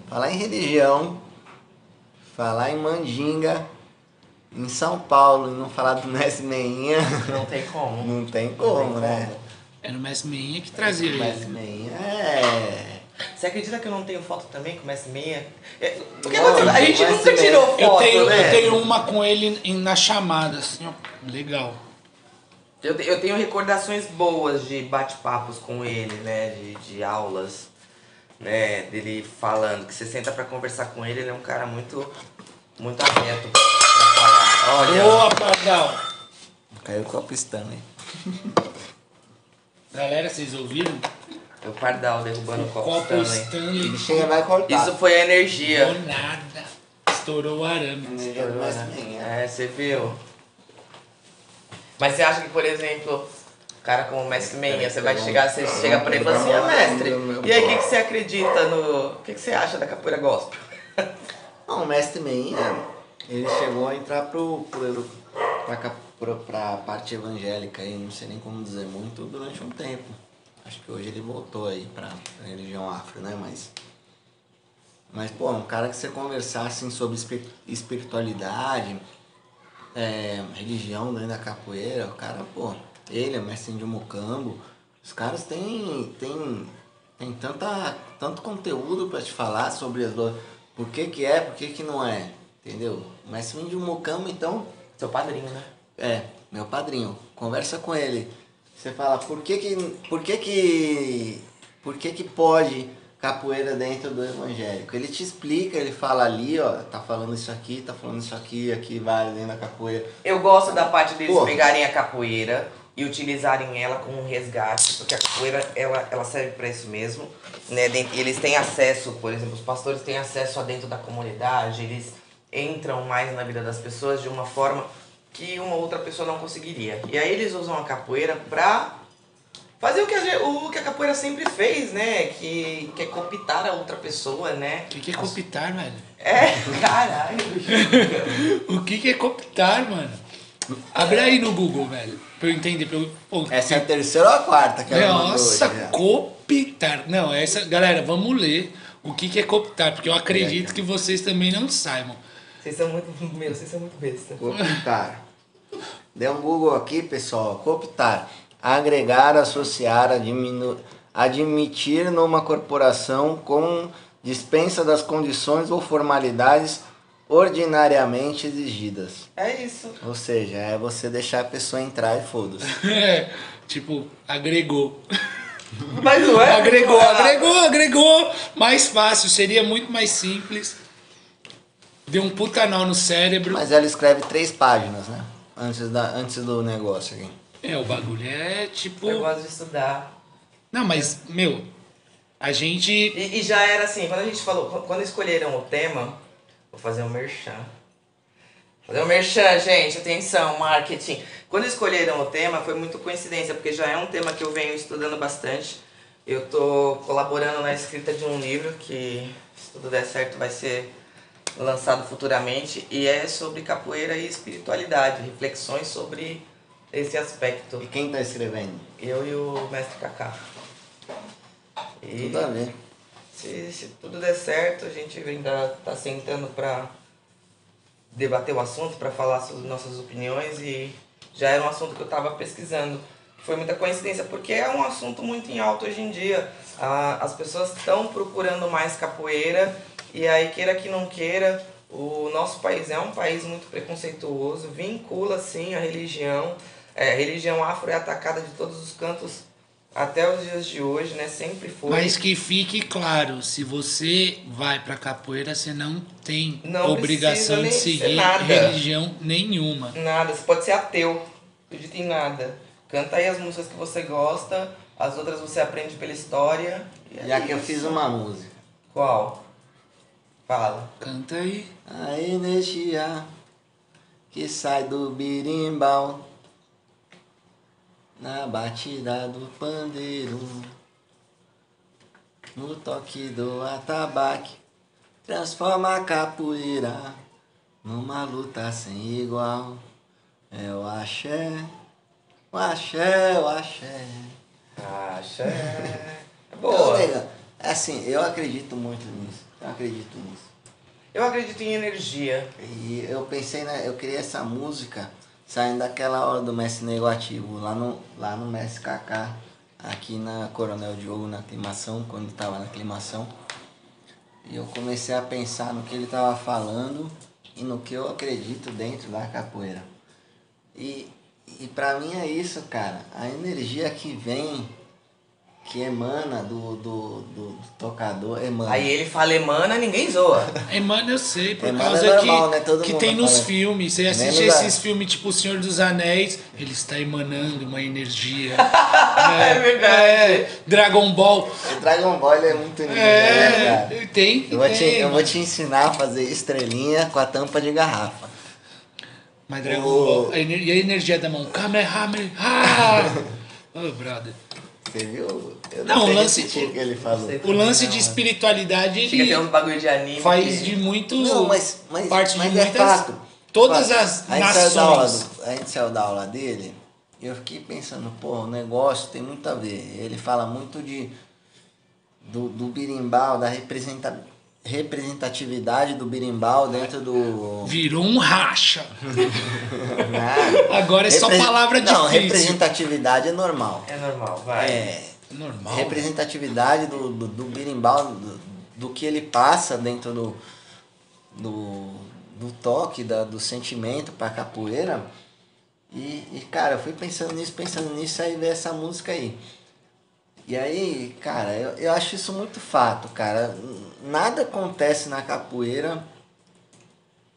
Falar em religião, falar em mandinga, em São Paulo e não falar do Messi Meinha,
Não tem como.
não tem
Não
como,
tem
né?
como.
Era o Messi Meinha que trazia
Messi
ele.
Meinha é.
Você acredita que eu não tenho foto também com o Meia? É, Porque
Não,
você- a gente nunca tirou foto,
Eu tenho,
né?
eu tenho uma com ele na chamada, assim, ó. Legal.
Eu, eu tenho recordações boas de bate-papos com ele, né? De, de aulas, né? Dele falando que você senta pra conversar com ele, ele é um cara muito, muito aberto pra falar. Olha,
Boa, Pardal.
Caiu o copo Stanley.
Galera, vocês ouviram?
É o Pardal derrubando o copo
Copo
Stanley.
Stanley.
Ele chega e vai cortar.
Isso foi a energia.
Do nada. Estourou o arame.
Do Messi Meinha.
É, você viu? Mas você acha que, por exemplo, um cara como o mestre Menha, você vai chegar, você chega pra ele e fala assim, ah, mestre, e aí o que, que você acredita no. O que, que você acha da capoeira gospel?
Não, o Mestre Meinha, ele chegou a entrar pro, pro, pra, pro, pra parte evangélica aí, não sei nem como dizer muito, durante um tempo. Acho que hoje ele voltou aí pra, pra religião afro, né? Mas. Mas, pô, um cara que você conversar assim sobre espi- espiritualidade, é, religião dentro da capoeira, o cara, pô, ele, o mestre de Mucambo, os caras têm, têm, têm tanta, tanto conteúdo pra te falar sobre as duas. Por que que é, por que que não é, entendeu? O mestre de Mucambo, então,
Seu padrinho, né?
é, meu padrinho. Conversa com ele. Você fala, por que que, por que que, por que que pode capoeira dentro do evangélico? Ele te explica, ele fala ali, ó, tá falando isso aqui, tá falando isso aqui, aqui vai dentro da capoeira.
Eu gosto da parte deles
Pô.
pegarem a capoeira e utilizarem ela como um resgate, porque a capoeira ela, ela serve para isso mesmo. Né? Eles têm acesso, por exemplo, os pastores têm acesso a dentro da comunidade, eles entram mais na vida das pessoas de uma forma que uma outra pessoa não conseguiria. E aí eles usam a capoeira pra fazer o que a, o que a capoeira sempre fez, né? Que, que é cooptar a outra pessoa, né?
O que, que é copitar, velho?
É, caralho.
O que, que é copitar, mano? Abre aí no Google, velho. Pra eu entender. Pra eu... Pô,
Essa é a terceira ou a quarta que ela mandou
Nossa,
hoje, né?
copitar. Não, essa. Galera, vamos ler o que, que é copitar, porque eu acredito que vocês também não saibam.
Vocês são muito. Meu, vocês são muito besta.
Cooptar. Dê um Google aqui, pessoal. Cooptar. Agregar, associar, adminu... admitir numa corporação com dispensa das condições ou formalidades ordinariamente exigidas.
É isso.
Ou seja, é você deixar a pessoa entrar e foda-se.
É, tipo, agregou.
Mas não é?
Agregou, agregou, agregou. Mais fácil, seria muito mais simples. Deu um puta nó no cérebro.
Mas ela escreve três páginas, né? Antes, da, antes do negócio aqui.
É, o bagulho é tipo.
Eu gosto de estudar.
Não, mas, meu, a gente.
E, e já era assim, quando a gente falou, quando escolheram o tema, vou fazer um merchan. Fazer um merchan, gente, atenção, marketing. Quando escolheram o tema, foi muito coincidência, porque já é um tema que eu venho estudando bastante. Eu tô colaborando na escrita de um livro que, se tudo der certo, vai ser lançado futuramente e é sobre capoeira e espiritualidade, reflexões sobre esse aspecto.
E quem tá escrevendo?
Eu e o mestre Kaká. E
Tudo a ver.
se, se tudo der certo, a gente ainda tá sentando pra debater o assunto, pra falar sobre nossas opiniões e já era um assunto que eu tava pesquisando. Foi muita coincidência, porque é um assunto muito em alta hoje em dia. Ah, as pessoas estão procurando mais capoeira e aí, queira que não queira, o nosso país é um país muito preconceituoso, vincula sim a religião. É, a religião afro é atacada de todos os cantos até os dias de hoje, né? Sempre foi.
Mas que fique claro, se você vai pra capoeira, você não tem
Não
obrigação de seguir
nada.
religião nenhuma.
Nada, você pode ser ateu, não acredita em nada. Canta aí as músicas que você gosta, as outras você aprende pela história. e é
Já que eu fiz uma música.
Qual? Fala.
Canta aí.
A energia que sai do birimbau na batida do pandeiro, no toque do atabaque, transforma a capoeira numa luta sem igual. É o axé, o axé, o axé.
Acha. É
Então,
boa.
é assim, eu acredito muito nisso. Eu acredito nisso.
Eu acredito em energia.
E eu pensei, né, eu queria essa música saindo daquela hora do Mestre Negativo, lá no, lá no Mestre Kaká, aqui na Coronel Diogo, na aclimação, quando estava na aclimação. E eu comecei a pensar no que ele estava falando e no que eu acredito dentro da capoeira. E, e pra mim é isso, cara. A energia que vem, que emana do, do, do, do tocador, emana.
Aí ele fala emana, ninguém zoa.
Emana eu sei, por
Emana
causa
é normal,
que,
né? Todo
que
mundo
tem nos
fala.
filmes. Você assiste esses filmes tipo O Senhor dos Anéis, ele está emanando uma energia.
É verdade.
é, Dragon Ball.
O Dragon Ball ele é muito lindo, né?
É, tem que
Eu vou, te,
ter,
eu vou te ensinar a fazer estrelinha com a tampa de garrafa.
Mas Dragon
O-
Ball. E a energia da mão? Kamehameha! Ah! Ô, brother.
Você viu? Eu
Não,
não,
o lance-
que ele falou.
O lance
Não,
de
é.
espiritualidade,
a ter uns
ele
bagulho de anime.
faz
que-
de muito.
Não, mas, mas,
parte
mas
de
é
muitas.
fato.
Todas
Fato.
as
a gente saiu da aula
nações.
A gente saiu da aula dele e eu fiquei pensando, pô, o negócio tem muito a ver. Ele fala muito de do, do birimbau, da representa, representatividade do birimbau dentro do.
Virou um racha.
Nada.
Agora é só
Repre-
palavra
Não,
difícil.
representatividade é normal.
É normal, vai.
É,
Normal.
representatividade do, do, do birimbau, do, do que ele passa dentro do, do, do toque, da, do sentimento pra capoeira. E, e, cara, eu fui pensando nisso, pensando nisso, aí veio essa música aí. E aí, cara, eu, eu acho isso muito fato, cara. Nada acontece na capoeira,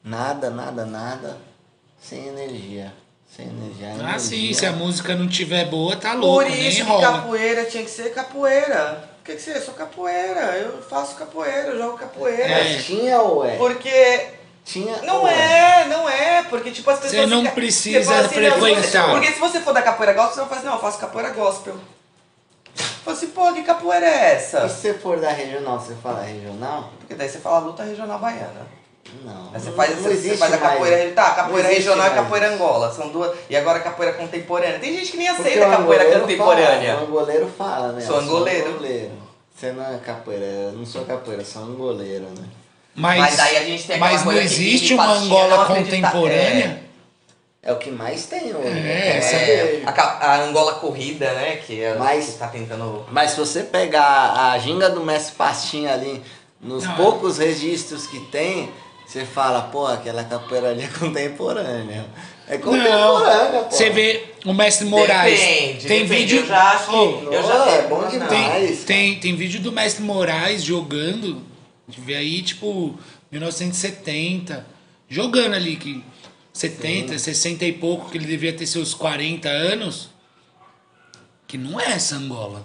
nada, nada, nada, sem energia. Sem energia.
Ah, sim,
energia-
se a música não tiver boa, tá louco,
Por
nem
isso que
rola.
capoeira tinha que ser capoeira. O que, que você é? Eu sou capoeira. Eu faço capoeira, eu jogo capoeira.
É.
Mas tinha ou é?
Porque
Tinha
Não
ou
é, não é, porque tipo as pessoas.
Você não
ficam-
precisa
você fala não,
frequentar.
Porque se você for da capoeira gospel, você vai falar assim, não, eu faço capoeira gospel. Fala assim, pô, que capoeira é
E
essa?
se você for da regional, você fala regional?
Porque daí você fala luta regional baiana.
Não.
Aí você
não-
faz,
não
você, você faz a
mais.
capoeira. Tá, capoeira
Não existe
regional e
mais.
capoeira angola. São duas. E agora capoeira contemporânea. Tem gente que nem aceita capoeira contemporânea.
Fala, o angoleiro fala, né?
Sou angoleiro.
angoleiro. Você não é capoeira, eu não sou capoeira, sou angoleiro, né?
Mas,
Mas aí a gente tem aquela
mas não existe uma Angola contemporânea?
É o que mais tem hoje.
É,
né?
essa
É, a, ca- a Angola corrida, né? Que é
Mas-
que tá tentando.
Mas se você pegar a ginga do mestre Pastinha ali, nos
Não,
poucos registros que tem, você fala, pô, aquela capoeira ali é contemporânea. É contemporânea,
Não,
pô.
você vê o mestre Moraes.
Depende,
tem
depende.
vídeo.
Eu já acho que.
Oh,
eu já
Não, é bom
não.
demais.
tem, tem, tem vídeo do mestre Moraes jogando. De ver aí, tipo, 1970. Jogando ali, que 70, 60 e pouco, que ele devia ter seus 40 anos. Que não é essa Angola.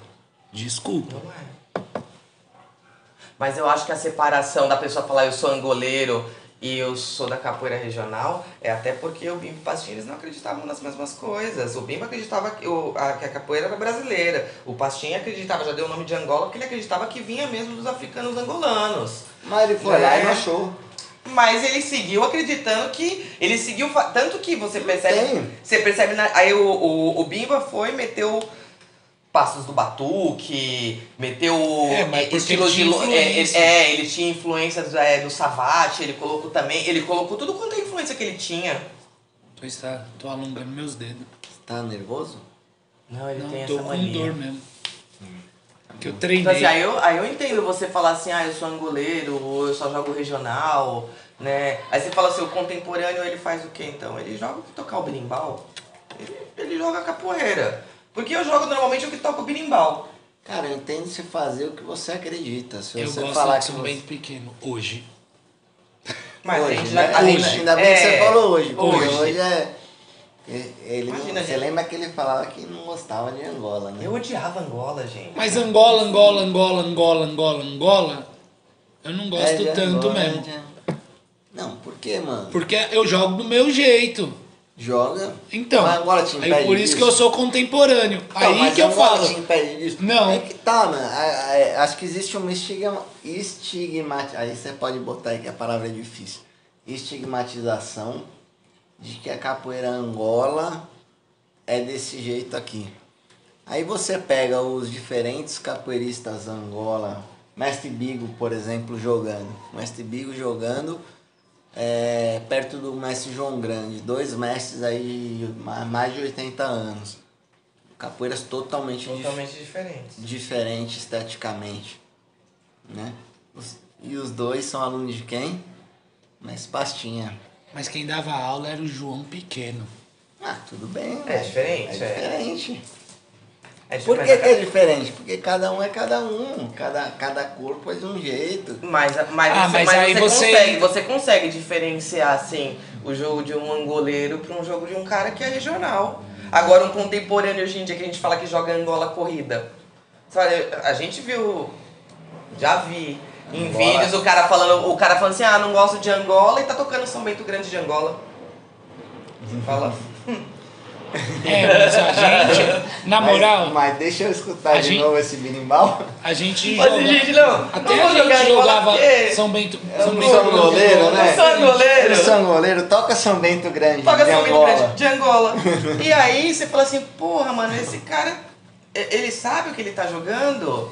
Desculpa.
Não é. Mas eu acho que a separação da pessoa falar eu sou angoleiro e eu sou da capoeira regional é até porque o Bimba e o Pastinha eles não acreditavam nas mesmas coisas. O Bimba acreditava que, o, a, que a capoeira era brasileira. O Pastinha acreditava, já deu o nome de Angola, porque ele acreditava que vinha mesmo dos africanos angolanos.
Mas ele foi lá e
É.
achou.
Mas ele seguiu acreditando que. Ele seguiu. Tanto que você percebe.
tem.
Você percebe. Na, aí o, o, o Bimba foi, meteu passos do batuque, meteu
É, porque
estilos de.
ele tinha
lu- é, ele,
influência.
é, ele tinha influência do, é, do Savate, ele colocou também. Ele colocou tudo quanto é influência que ele tinha.
Pois tá, tô alongando meus dedos.
Tá nervoso?
Não, ele
Não,
tem
tô
essa
com
mania.
dor mesmo. Que eu
Então,
treinei.
assim, aí, eu, aí eu entendo você falar assim, ah, eu sou angoleiro, ou eu só jogo regional, né? Aí você fala assim, o contemporâneo ele faz o quê então? Ele joga o que tocar o berimbau, ele, ele joga capoeira. Porque eu jogo normalmente o que toca o berimbau.
Cara, eu entendo se fazer o que você acredita. Se
eu
você
gosto
falar
de
que você...
Pequeno, hoje.
Mas
hoje,
a gente
né?
a gente-
Hoje, ainda bem que
é,
você falou hoje.
Hoje.
hoje, é... Ele não-
Imagina,
você
gente.
lembra que ele falava que não gostava de Angola, né?
Eu odiava Angola, gente.
Mas Angola, Angola, Angola, Angola, Angola, Angola, eu não
É
gosto
de
tanto
Angola,
mesmo.
de- Não, por quê, mano?
Porque eu jogo do meu jeito.
Joga.
Então,
Mas Angola te
aí
impede
por isso
disso?
que eu sou contemporâneo.
Então,
aí
mas
que eu falo.
te impede disso?
Não.
É que tá, mano. Acho que existe uma estigma, estigmati- Aí você pode botar aí que a palavra é difícil. Estigmatização de que a capoeira Angola é desse jeito aqui. Aí você pega os diferentes capoeiristas Angola Mestre Bigo, por exemplo, jogando. Mestre Bigo jogando é, perto do mestre João Grande. Dois mestres aí, ma- mais de 80 anos. Capoeiras totalmente, dif-
Totalmente diferente.
diferentes esteticamente. Né? Os- e os dois são alunos de quem? Mestre Pastinha.
Mas quem dava aula era o João Pequeno.
Ah, tudo bem.
É diferente,
É
é.
diferente.
É
Por que, que é diferente? Porque cada um é cada um. Cada, cada corpo é de um jeito.
Mas, mas,
Ah,
você,
mas
mas
aí
você,
você-
consegue, você consegue diferenciar assim o jogo de um angoleiro para um jogo de um cara que é regional. Agora um contemporâneo hoje em dia que a gente fala que joga Angola corrida. Sabe, a gente viu, já vi em
Angola.
vídeos o cara falando, o cara falando assim, ah, não gosto de Angola e tá tocando São Bento Grande de Angola. Você fala,
É, mas a gente, na moral,
Mas, mas deixa eu escutar de
gente-
novo esse birimbau.
a gente
mas
joga-
gente, não,
Até
não
a gente
Angola
jogava
porque
São Bento.
Eu
São Bento Grande.
goleiro, né?
Sou goleiro.
Toca São Bento Grande
Toca
de
São Bento
Angola.
Grande de Angola. E aí você fala assim, porra, mano, esse cara, ele sabe o que ele tá jogando?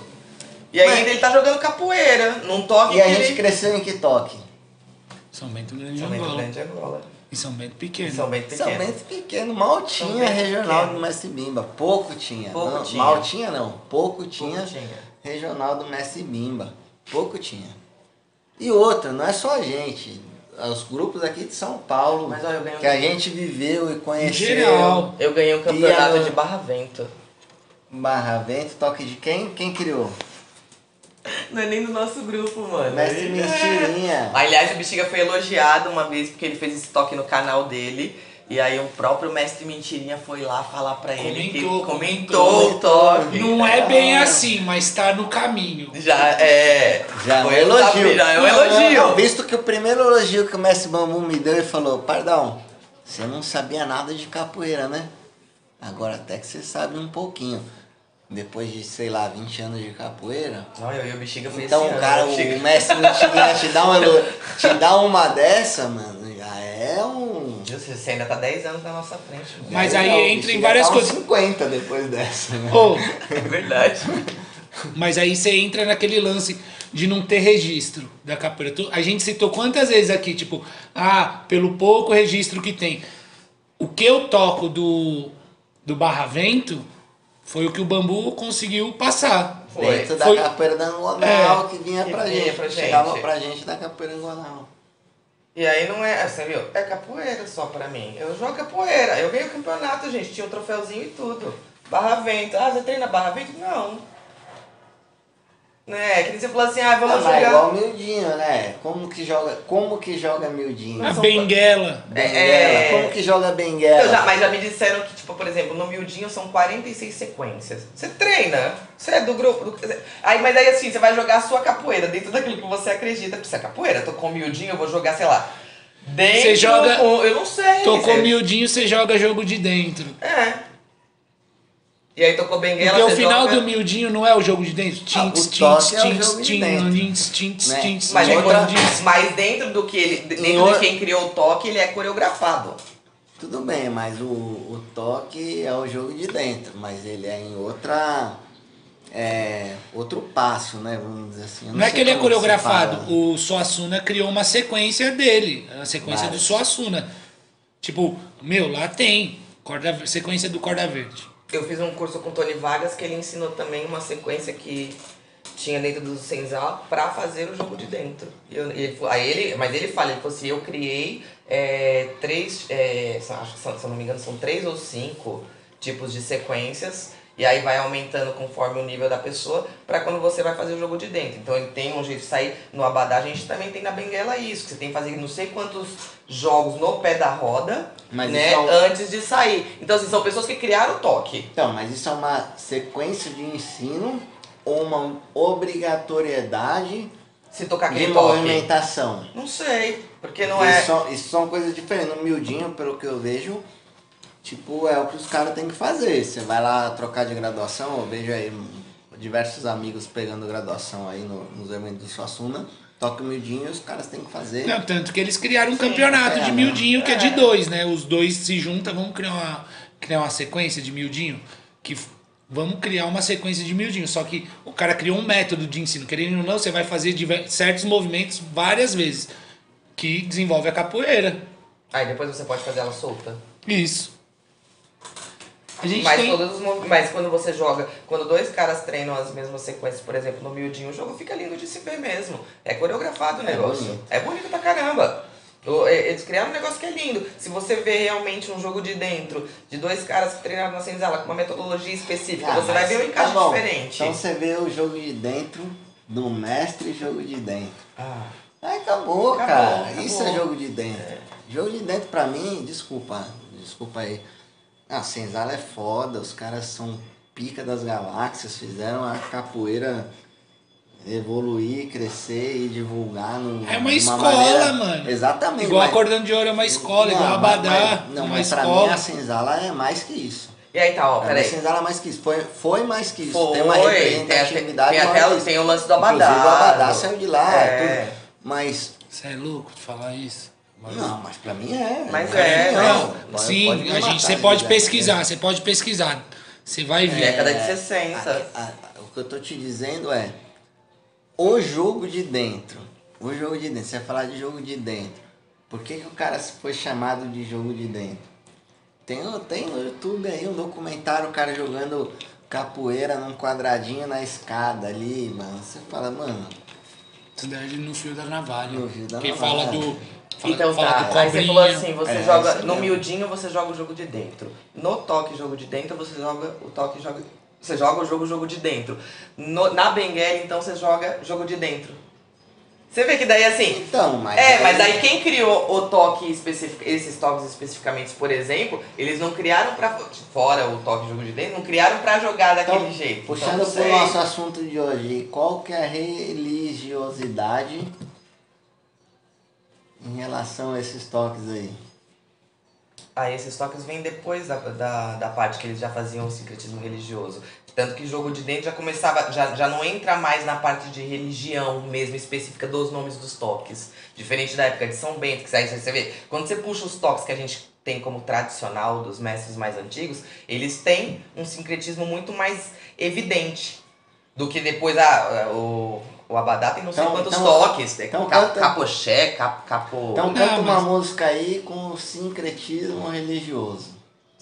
E aí
Mas-
ainda ele tá jogando capoeira, num toque
E a
que
gente
ele...
cresceu em que toque?
São Bento Grande de
São Bento
Angola.
Grande de Angola.
E São Bento Pequeno.
São Bento
São
Pequeno.
Bento pequeno, mal tinha
Bento
regional
pequeno.
do Mestre Bimba. Pouco tinha.
Pouco
não,
tinha.
Mal tinha não, pouco tinha,
Pouco tinha.
regional do Mestre Bimba. Pouco tinha. E outra, não é só a gente. Os grupos aqui de São Paulo,
Mas, ó, eu ganhei um-
que a gente viveu e
Em
conheceu.
geral.
Eu ganhei um campeonato
a-
de Barra Vento.
Barra Vento, toque de quem? Quem criou?
Não é nem do nosso grupo, mano.
Mestre Mentirinha.
Aliás, o Bexiga foi elogiado uma vez porque ele fez esse toque no canal dele. E aí o próprio Mestre Mentirinha foi lá falar pra ele que
Comentou,
comentou
comentou.
o toque.
Não é bem assim, mas tá no caminho.
Já é.
Já é
foi
elogio.
Já é um
Não,
elogio.
não, Visto que o primeiro elogio que o Mestre Bambu me deu, ele falou, Pardão, você não sabia nada de capoeira, né? Agora até que você sabe um pouquinho. Depois de, sei lá, 20 anos de capoeira.
Não, eu e o Bexiga foi
Então
esse
o
ano,
cara,
né,
o mestre Mentirinha te dá, um elo- te dá uma dessa, mano, já é um.
Você ainda tá 10 anos na nossa frente. mano.
Mas aí
legal,
entra em várias
uns
coisas.
50 depois dessa, né?
Ô,
É verdade.
mas aí você entra naquele lance de não ter registro da capoeira. A gente citou quantas vezes aqui, tipo, ah, pelo pouco registro que tem. O que eu toco do, do Barra Vento foi o que o Bambu conseguiu passar.
Foi.
Dentro da
Foi-
capoeira da Angonal
É.
que vinha
Que
pra
vinha
gente.
pra gente.
Chegava pra gente da capoeira Angonal.
E aí não é, você viu? É capoeira só pra mim. Eu jogo capoeira. Eu ganhei o campeonato, gente. Tinha um troféuzinho e tudo. Barra Vento. Ah, você treina Barra Vento? Não. Né? Que nem você falou assim, ah,
Ah,
vamos
é
jogar.
igual Mildinho, né? Como que joga, como que joga Mildinho?
A Benguela.
Benguela.
É.
Como que joga Benguela?
Eu já, mas já me disseram que, tipo, por exemplo, no miudinho são 46 sequências. Você treina, você é do grupo. do- aí, mas aí assim, você vai jogar a sua capoeira dentro daquilo que você acredita. Porque você é capoeira, tô com miudinho, eu vou jogar, sei lá. Dentro
Você joga-
com- eu não sei.
Tocou
você-
miudinho, você joga jogo de dentro.
É. E aí tocou Benguela,
Porque o final
joga...
do miudinho não é o jogo de dentro. Tints,
o
tints,
toque é o
tints,
de
tints,
dentro.
tints, tints,
Mas, é-
outra-
mas dentro do que ele. Dentro de
outra-
quem criou o toque, ele é coreografado.
Tudo bem, mas o, o toque é o jogo de dentro, mas ele é em outra. É, outro passo, né? Vamos dizer assim. Eu
Não é
sei
que ele é coreografado. O Suassuna criou uma sequência dele. A sequência do
Várias.
Suassuna. Tipo, meu, lá tem. Corda, sequência do Corda Verde.
Eu fiz um curso com o Tony Vargas que ele ensinou também uma sequência que tinha dentro do Senzala pra fazer o jogo de dentro. Eu- ele, aí ele, mas ele fala, ele falou assim, eu criei é, três, é, acho que se eu não me engano são três ou cinco tipos de sequências. E aí vai aumentando conforme o nível da pessoa pra quando você vai fazer o jogo de dentro. Então ele tem um jeito de sair no Abadá, a gente também tem na Benguela isso, que você tem que fazer não sei quantos jogos no pé da roda,
Mas
né,
é um-
antes de sair. Então assim, são pessoas que criaram o toque.
Então, mas isso é uma sequência de ensino ou uma obrigatoriedade
Se tocar
de
aquele toque.
movimentação?
Não sei, porque não é.
Isso, são, isso são coisas diferentes. No miudinho, pelo que eu vejo, tipo, é o que os caras têm que fazer. Você vai lá trocar de graduação, eu vejo aí diversos amigos pegando graduação aí no- nos eventos do Suassuna. Toca o miudinho e os caras têm que fazer.
Não, tanto que eles criaram um campeonato
é,
de miudinho que é. de
É.
dois, né? Os dois se juntam, vamos criar uma, criar uma sequência de miudinho. Que f- Vamos criar uma sequência de miudinho. Só que o cara criou um método de ensino. Querendo ou não, você vai fazer diver- certos movimentos várias vezes. Que desenvolve a capoeira.
Aí depois você pode fazer ela solta.
Isso. A gente
Mas
tem.
todos os movimentos. Mas quando você joga, quando dois caras treinam as mesmas sequências, por exemplo, no miudinho, o jogo fica lindo de se ver mesmo. É coreografado o negócio.
bonito.
É bonito pra caramba. Eles criaram um negócio que é lindo. Se você vê realmente um jogo de dentro, de dois caras que treinaram na senzala com uma metodologia específica,
Ah,
você vai ver um encaixe
tá
diferente.
Então você vê o jogo de dentro do mestre jogo de dentro.
Ah,
Aí acabou,
Acabou,
cara.
acabou.
Isso é jogo de dentro. Jogo de dentro pra mim, desculpa, desculpa aí. A Senzala é foda, os caras são pica das galáxias, fizeram a capoeira evoluir, crescer e divulgar no,
É uma escola,
maneira-
mano.
Exatamente.
Igual
mas-
Acordando de Ouro é uma escola, igual
Não,
Abadá.
mas- Não,
uma
mas pra mim
escola.
a Senzala é mais que isso.
E aí tá, ó,
A
peraí.
Senzala é mais que isso. Foi, foi mais que isso.
Foi,
tem uma
tem, até-
representatividade
tem, até,
que
o-
isso.
tem o lance do Abadá.
Inclusive, o Abadá saiu de lá,
É.
tudo. Mas
Você é louco de falar isso?
Não, mas pra mim é.
Mas é,
mim
Não,
Pode-
sim,
pode me
a gente, você
de
pode pesquisar,
né?
você pode pesquisar. Você vai ver.
Década de 60.
A- a- o que eu tô te dizendo é o jogo de dentro. O jogo de dentro. Você vai falar de jogo de dentro. Por que, que o cara foi chamado de jogo de dentro? Tem, tem no YouTube aí um documentário, o cara jogando capoeira num quadradinho na escada ali, mano. Você fala, mano,
Isso daí no fio da navalha.
No fio da
Quem
navalha.
fala do. Fala,
Então
fala
tá, aí você falou assim, você
É,
joga, no
mesmo.
miudinho você joga o jogo de dentro. No toque jogo de dentro você joga o toque joga, você joga o jogo jogo de dentro. No- na Benguela então você joga jogo de dentro. Você vê que daí assim,
então, mas.
é, mas aí quem criou o toque específico, esses toques especificamente, por exemplo, eles não criaram pra. Fora o toque jogo de dentro, não criaram pra jogar daquele
Então,
jeito.
Puxando
então,
pro
sei.
nosso assunto de hoje, qual que é a religiosidade em relação a esses toques aí?
Ah, esses toques vêm depois da, da, da parte que eles já faziam o sincretismo religioso. Tanto que jogo de dentro já começava, já, já não entra mais na parte de religião mesmo específica dos nomes dos toques. Diferente da época de São Bento, que aí você vê, quando você puxa os toques que a gente tem como tradicional dos mestres mais antigos, eles têm um sincretismo muito mais evidente do que depois a, o, o Abadá tem não sei
Então-
quantos
então-
toques.
então
Ca-
canta-
capoché, cap, capo.
Então
Não,
canta uma
mas-
música aí com sincretismo religioso.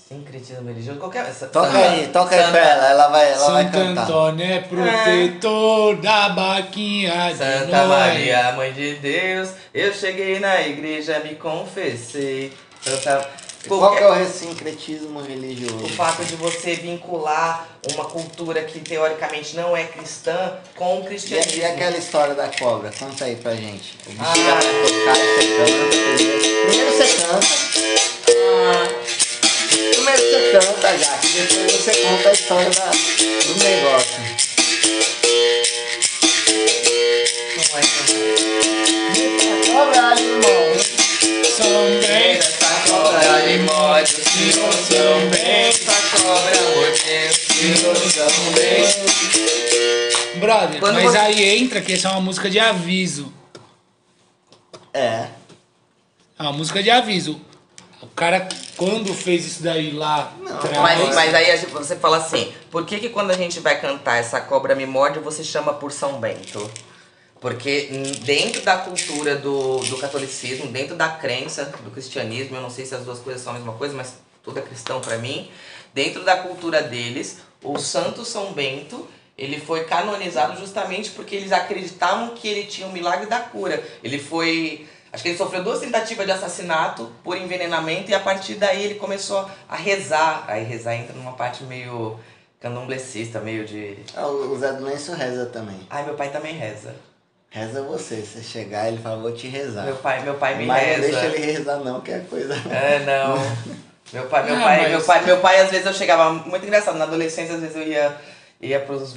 Sincretismo religioso, qualquer.
Toca
Santa-
aí, toca aí
Santa-
pra ela, ela vai, ela vai
Santo
cantar.
Antônio é protetor da baquinha de
Santa
nós.
Maria, Mãe de Deus, eu cheguei na igreja, me confessei. Santa...
Qual que é o sincretismo religioso?
o fato de você vincular uma cultura que teoricamente não é cristã com o
E,
cristianismo.
e aquela história da cobra? Conta aí pra gente. O bicho
Ah.
vai e canta primeiro. Você canta.
Ah,
Primeiro você canta, já, que depois você conta a história da, do negócio.
não é cristã.
Cobra, irmão.
São
morte, se não são bem. Essa cobra mordeu, se não são bem.
Brother,
Quando
mas
você-
aí entra que essa é uma música de aviso.
É.
É uma música de aviso. O cara, quando fez isso daí lá atrás,
Mas, mas aí gente- você fala assim, por que que quando a gente vai cantar essa cobra me morde, você chama por São Bento? Porque dentro da cultura do, do catolicismo, dentro da crença do cristianismo, eu não sei se as duas coisas são a mesma coisa, mas tudo é cristão pra mim. Dentro da cultura deles, o Santo São Bento, ele foi canonizado justamente porque eles acreditavam que ele tinha o milagre da cura. Ele foi Acho que ele sofreu duas tentativas de assassinato por envenenamento e a partir daí ele começou a rezar. Aí rezar entra numa parte meio candomblecista, meio de.
Ah, O Zé do Lenço reza também.
Ai, meu pai também reza.
Reza você. Você chegar ele fala, vou te rezar.
Meu pai, meu pai me
Mas
reza.
não deixa ele rezar não, que é coisa.
É, não. Meu pai, meu
Ah,
pai,
mas-
meu pai, meu pai, às vezes eu chegava, muito engraçado, na adolescência, às vezes eu ia, ia pros,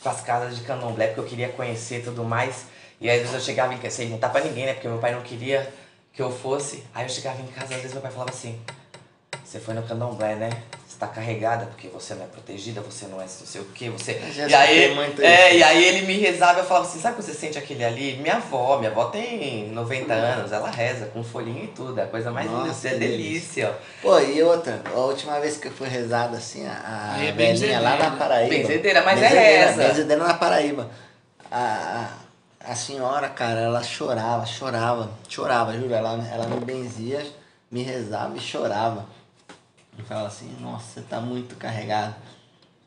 pras casas de candomblé, porque eu queria conhecer e tudo mais. E às vezes eu chegava em casa, sem contar pra ninguém, né? Porque meu pai não queria que eu fosse. Aí eu chegava em casa, às vezes meu pai falava assim, você foi no candomblé, né? Você tá carregada porque você não é protegida, você não é não sei o que, você. E aí, é,
isso.
e aí ele me rezava, eu falava assim, sabe quando você sente aquele ali? Minha avó, minha avó tem 90 anos, ela reza com folhinha e tudo, é a coisa mais linda, é
que
delícia, ó.
Pô, e outra, a última vez que eu fui rezado assim, a,
é
a velhinha lá na Paraíba.
Benzedeira, mas é
Benzedeira,
reza.
Benzedeira na Paraíba. A, a, a senhora, cara, ela chorava, chorava, chorava, juro. Ela, ela me benzia, me rezava e chorava. E falava assim, nossa, você tá muito carregado.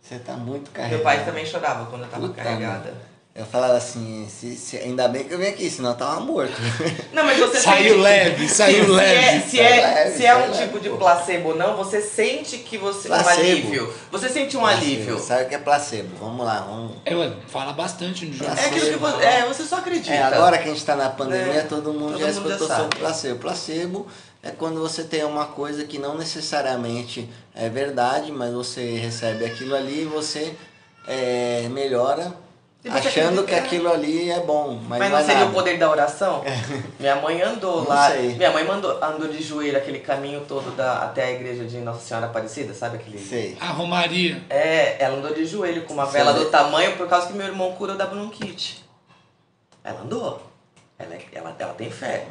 Você tá muito carregado.
Meu pai também chorava quando eu tava
Puta,
carregada.
mano. Eu falava assim, se, se- ainda bem que eu vim aqui, senão eu tava morto.
Não, mas você
Saiu
sente-
leve, saiu
se é,
leve.
se é,
leve,
se é
sai
um
leve,
tipo de
pô.
placebo ou não, você sente que você. Um
Placebo.
alívio. Você sente um alívio.
Sabe o que é placebo? Vamos lá, vamos.
É, fala bastante no jogo.
É aquilo que você. É, você só acredita.
É, agora que a gente tá na pandemia,
É,
todo mundo
todo
já
mundo já
escutou
sabe.
sobre placebo. Placebo é quando você tem uma coisa que não necessariamente é verdade, mas você recebe aquilo ali e você é, melhora
você
achando que
né?
aquilo ali é bom, mas,
Mas
não
não
é
seria
nada.
o poder da oração? Minha mãe andou
Não
lá.
sei.
Minha mãe mandou, andou de joelho aquele caminho todo da, até a igreja de Nossa Senhora Aparecida, sabe aquele?
Sei.
A Romaria.
É, ela andou de joelho com uma vela do tamanho por causa que meu irmão curou da bronquite. Ela andou. Ela, é- ela, ela tem fé.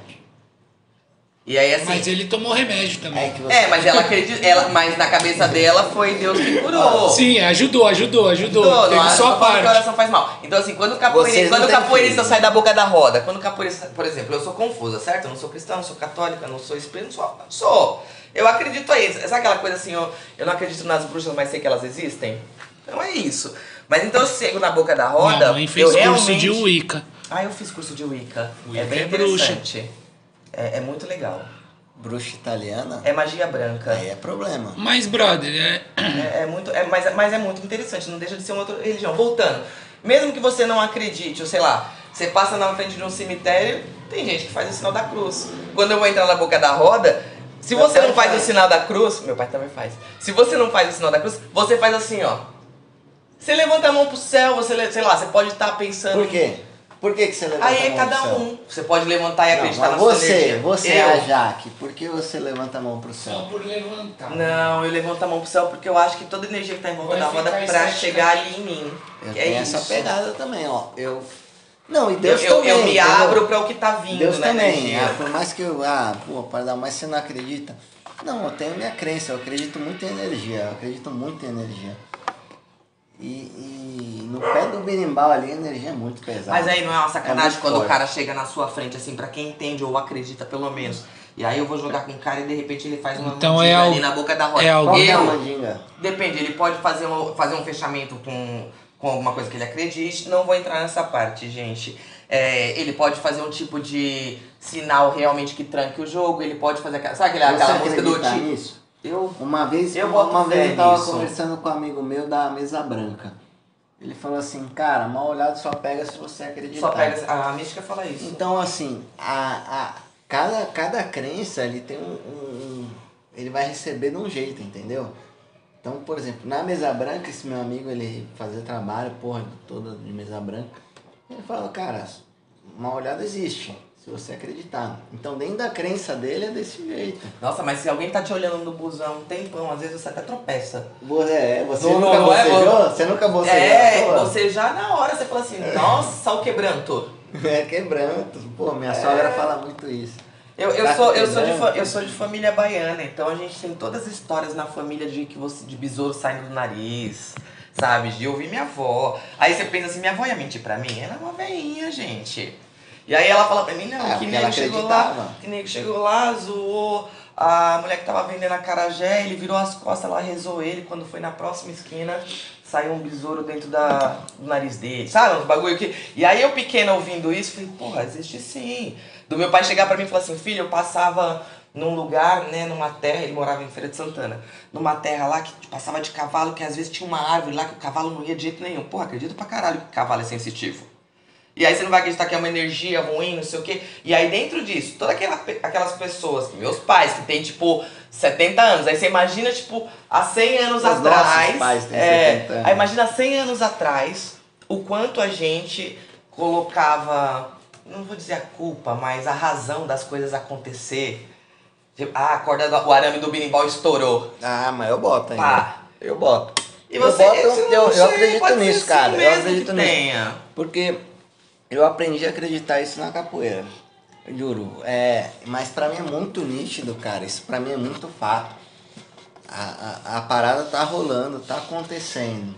E aí assim.
Mas ele tomou remédio também.
É.
É, mas ela acredita. Ela, mas na cabeça dela foi Deus que curou.
Sim, ajudou, ajudou, ajudou. Teve
não, que a
parte.
oração faz mal. Então, assim, quando o capoeirista, quando o capoeirista sai da boca da roda, quando o capoeirista, por exemplo, eu sou confusa, certo? Eu não sou cristã, não sou católica, não sou espírita, não sou. Eu acredito aí. Sabe aquela coisa assim, eu, eu não acredito nas bruxas, mas sei que elas existem? Então é isso. Mas então eu chego na boca da roda.
Minha mãe fez
eu
curso
realmente...
de Wicca.
Ah, eu fiz curso de Wicca.
Wicca
é bem
é bruxa.
É, é muito legal.
Bruxa italiana,
É magia branca.
aí é problema.
Mas, brother, é...
É, é muito, é, mas, mas é muito interessante, não deixa de ser uma outra religião. Voltando, mesmo que você não acredite, ou sei lá, você passa na frente de um cemitério, tem gente que faz o sinal da cruz. Quando eu vou entrar na boca da roda, se
Meu
você não faz
faz.
o sinal da cruz, meu pai também faz. Se você não faz o sinal da cruz, você faz assim, ó. Você levanta a mão pro céu, você, sei lá, você pode estar pensando.
Por quê? Por que, que você levanta
Aí
a
é
mão
cada
pro céu?
um. Você pode levantar e
Não,
acreditar
mas
na sua
você,
energia.
você,
eu,
a Jaque, por que você levanta a mão pro
Só
céu?
por levantar.
Não, eu levanto a mão pro céu porque eu acho que toda energia que tá em volta
Vai
da roda pra chegar ali em mim.
Eu
Que é isso.
essa pegada também, ó. Eu. Não, e
Eu,
Deus
eu,
também.
eu me
entendeu?
abro para o que tá vindo,
Deus
né?
também. Ah, por mais que eu. Ah, pô, Pardal, mas você não acredita? Não, eu tenho minha crença, eu acredito muito em energia, eu acredito muito em energia. E, e no pé do berimbau ali a energia é muito pesada.
Mas aí não é uma
É
sacanagem
muito
quando o
forte.
cara chega na sua frente, assim, pra quem entende ou acredita pelo menos. E aí eu vou jogar com o cara e de repente ele faz uma
Então
mandinga
é al-
ali na boca da roda.
é
Qual que é a
eu,
mandinga?
depende, ele pode fazer um, fazer um fechamento com, com alguma coisa que ele acredite. Não vou entrar nessa parte, gente. É, ele pode fazer um tipo de sinal realmente que tranque o jogo. Ele pode fazer aquela. Sabe aquela, aquela música do
nisso?
Eu.
Uma vez,
Eu
uma vez eu tava
nisso.
conversando com um amigo meu da mesa branca. Ele falou assim, cara, mal olhado só pega se você acreditar.
Só pega. A mística fala isso.
Então, assim, a, a, cada, cada crença ele tem um, um- um- Ele vai receber de um jeito, entendeu? Então, por exemplo, na mesa branca, esse meu amigo ele fazia trabalho, porra, toda de mesa branca. Ele falou, cara, uma olhada existe, se você acreditar. Então, dentro da crença dele é desse jeito.
Nossa, mas se alguém tá te olhando no busão um tempão, às vezes você até tropeça.
Você, é, você
Não,
nunca
não é,
bocejou? Você nunca bocejou?
é, você já na hora você fala assim, nossa, o quebranto.
É quebranto. Pô, minha sogra fala muito isso.
Eu, eu,
Tá
sou, eu, sou de, eu sou de família baiana, então a gente tem todas as histórias na família de que você de besouro saindo do nariz, sabe? De ouvir minha avó. Aí você pensa assim, minha avó ia mentir pra mim? Ela é uma veinha, gente. E aí ela fala pra mim, não,
É,
que nego chegou lá, que nego chegou lá, zoou a mulher que tava vendendo a carajé, ele virou as costas, ela rezou ele, quando foi na próxima esquina, saiu um besouro dentro da, do nariz dele, sabe? Uns bagulho que... E aí eu pequena ouvindo isso, falei, porra, existe sim. Do meu pai chegar pra mim e falar assim, filho, eu passava num lugar, né, numa terra, ele morava em Feira de Santana, numa terra lá que passava de cavalo, que às vezes tinha uma árvore lá que o cavalo não ia de jeito nenhum. Porra, acredito pra caralho que o cavalo é sensitivo. E aí você não vai acreditar que é uma energia ruim, não sei o quê. E aí dentro disso, todas aquela, aquelas pessoas, meus pais, que tem tipo 70 anos, aí você imagina, tipo, há 100 anos
Os
atrás.
pais têm
é,
70 anos.
Aí imagina há 100 anos atrás, o quanto a gente colocava, não vou dizer a culpa, mas a razão das coisas acontecer. Ah, a corda, do, o arame do binimbau estourou.
Ah, mas eu boto ainda.
Pá.
Eu boto.
E
eu
você,
boto,
esse
eu, eu
sei,
acredito nisso,
assim
cara. Eu acredito nisso. Porque eu aprendi a acreditar isso na capoeira. Juro. É, mas pra mim é muito nítido, cara. Isso pra mim é muito fato. A, a, a parada tá rolando, tá acontecendo.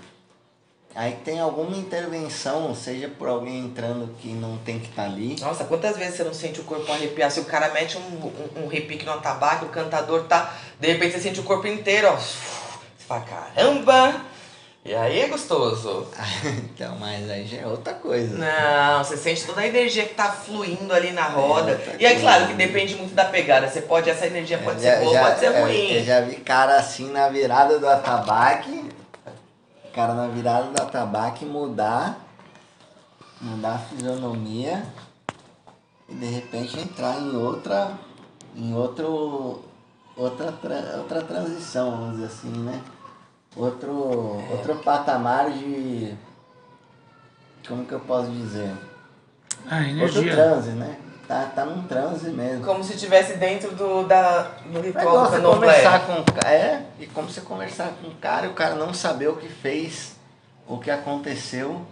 Aí tem alguma intervenção, seja por alguém entrando que não tem que estar ali.
Nossa, quantas vezes você não sente o corpo arrepiar? Se o cara mete um, um, um repique no atabaque, o cantador tá. De repente você sente o corpo inteiro, ó. Você fala, caramba! E aí é gostoso.
então, mas aí já é outra coisa.
Não, você sente toda a energia que tá fluindo ali na roda.
outra
e é claro que depende muito da pegada. Você pode, essa energia pode ser boa, pode ser
é,
ruim.
Eu já vi cara assim na virada do atabaque. Cara na virada do atabaque mudar. Mudar a fisionomia. E de repente entrar em outra. Em outro. Outra, tra- outra transição, vamos dizer assim, né? Outro, outro patamar de. Como que eu posso dizer?
A
Outro
energia.
transe, né? Tá, tá num transe mesmo.
Como se estivesse dentro do, da, do
É
ritual do
você
candomblé.
conversar com É, e como você conversar com o cara e o cara não saber o que fez, o que aconteceu.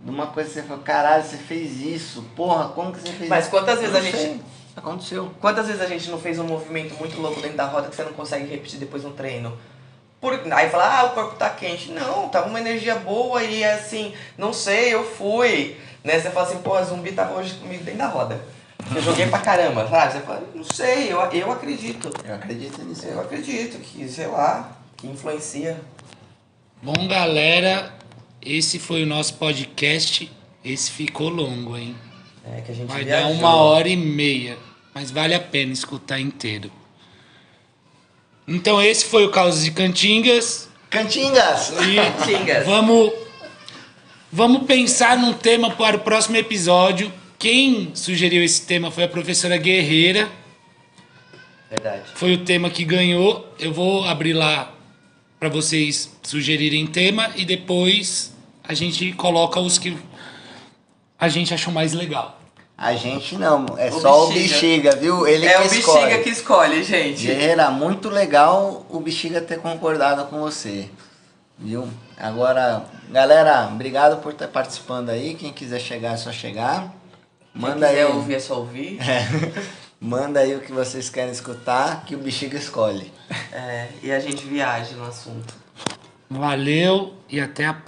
Numa coisa que você falou, caralho, você fez isso, porra, como que você fez
Mas
isso?
quantas vezes
Não
a gente-
sei, Aconteceu.
Quantas vezes a gente não fez um movimento muito louco dentro da roda que você não consegue repetir depois no treino? Por... Aí fala, ah, o corpo tá quente. Não, tava uma energia boa e assim, não sei, eu fui. Né? Você fala assim, pô, a zumbi tava hoje comigo dentro da roda. Eu joguei pra caramba, sabe? Você fala, não sei, eu, eu acredito.
Eu acredito nisso.
Eu acredito que, sei lá, que influencia.
Bom, galera, esse foi o nosso podcast. Esse ficou longo, hein?
É que a gente
Vai
viajou.
dar uma hora e meia, mas vale a pena escutar inteiro. Então esse foi o Caos de Cantingas
Cantingas!
e
Tingas.
vamos vamos pensar num tema para o próximo episódio. Quem sugeriu esse tema foi a professora Guerreira.
Verdade.
Foi o tema que ganhou. Eu vou abrir lá para vocês sugerirem tema e depois a gente coloca os que a gente achou mais legal.
A gente não, é
O
só
Bexiga.
o Bexiga, viu? Ele
é
que
o
escolhe.
bexiga que escolhe, gente.
Guerreira, muito legal o Bexiga ter concordado com você. Viu? Agora, galera, obrigado por estar participando aí. Quem quiser chegar é só chegar. Manda
Quem quiser
aí.
ouvir é só ouvir.
Manda aí o que vocês querem escutar, que o Bexiga escolhe.
É, e a gente viaja no assunto.
Valeu e até a próxima.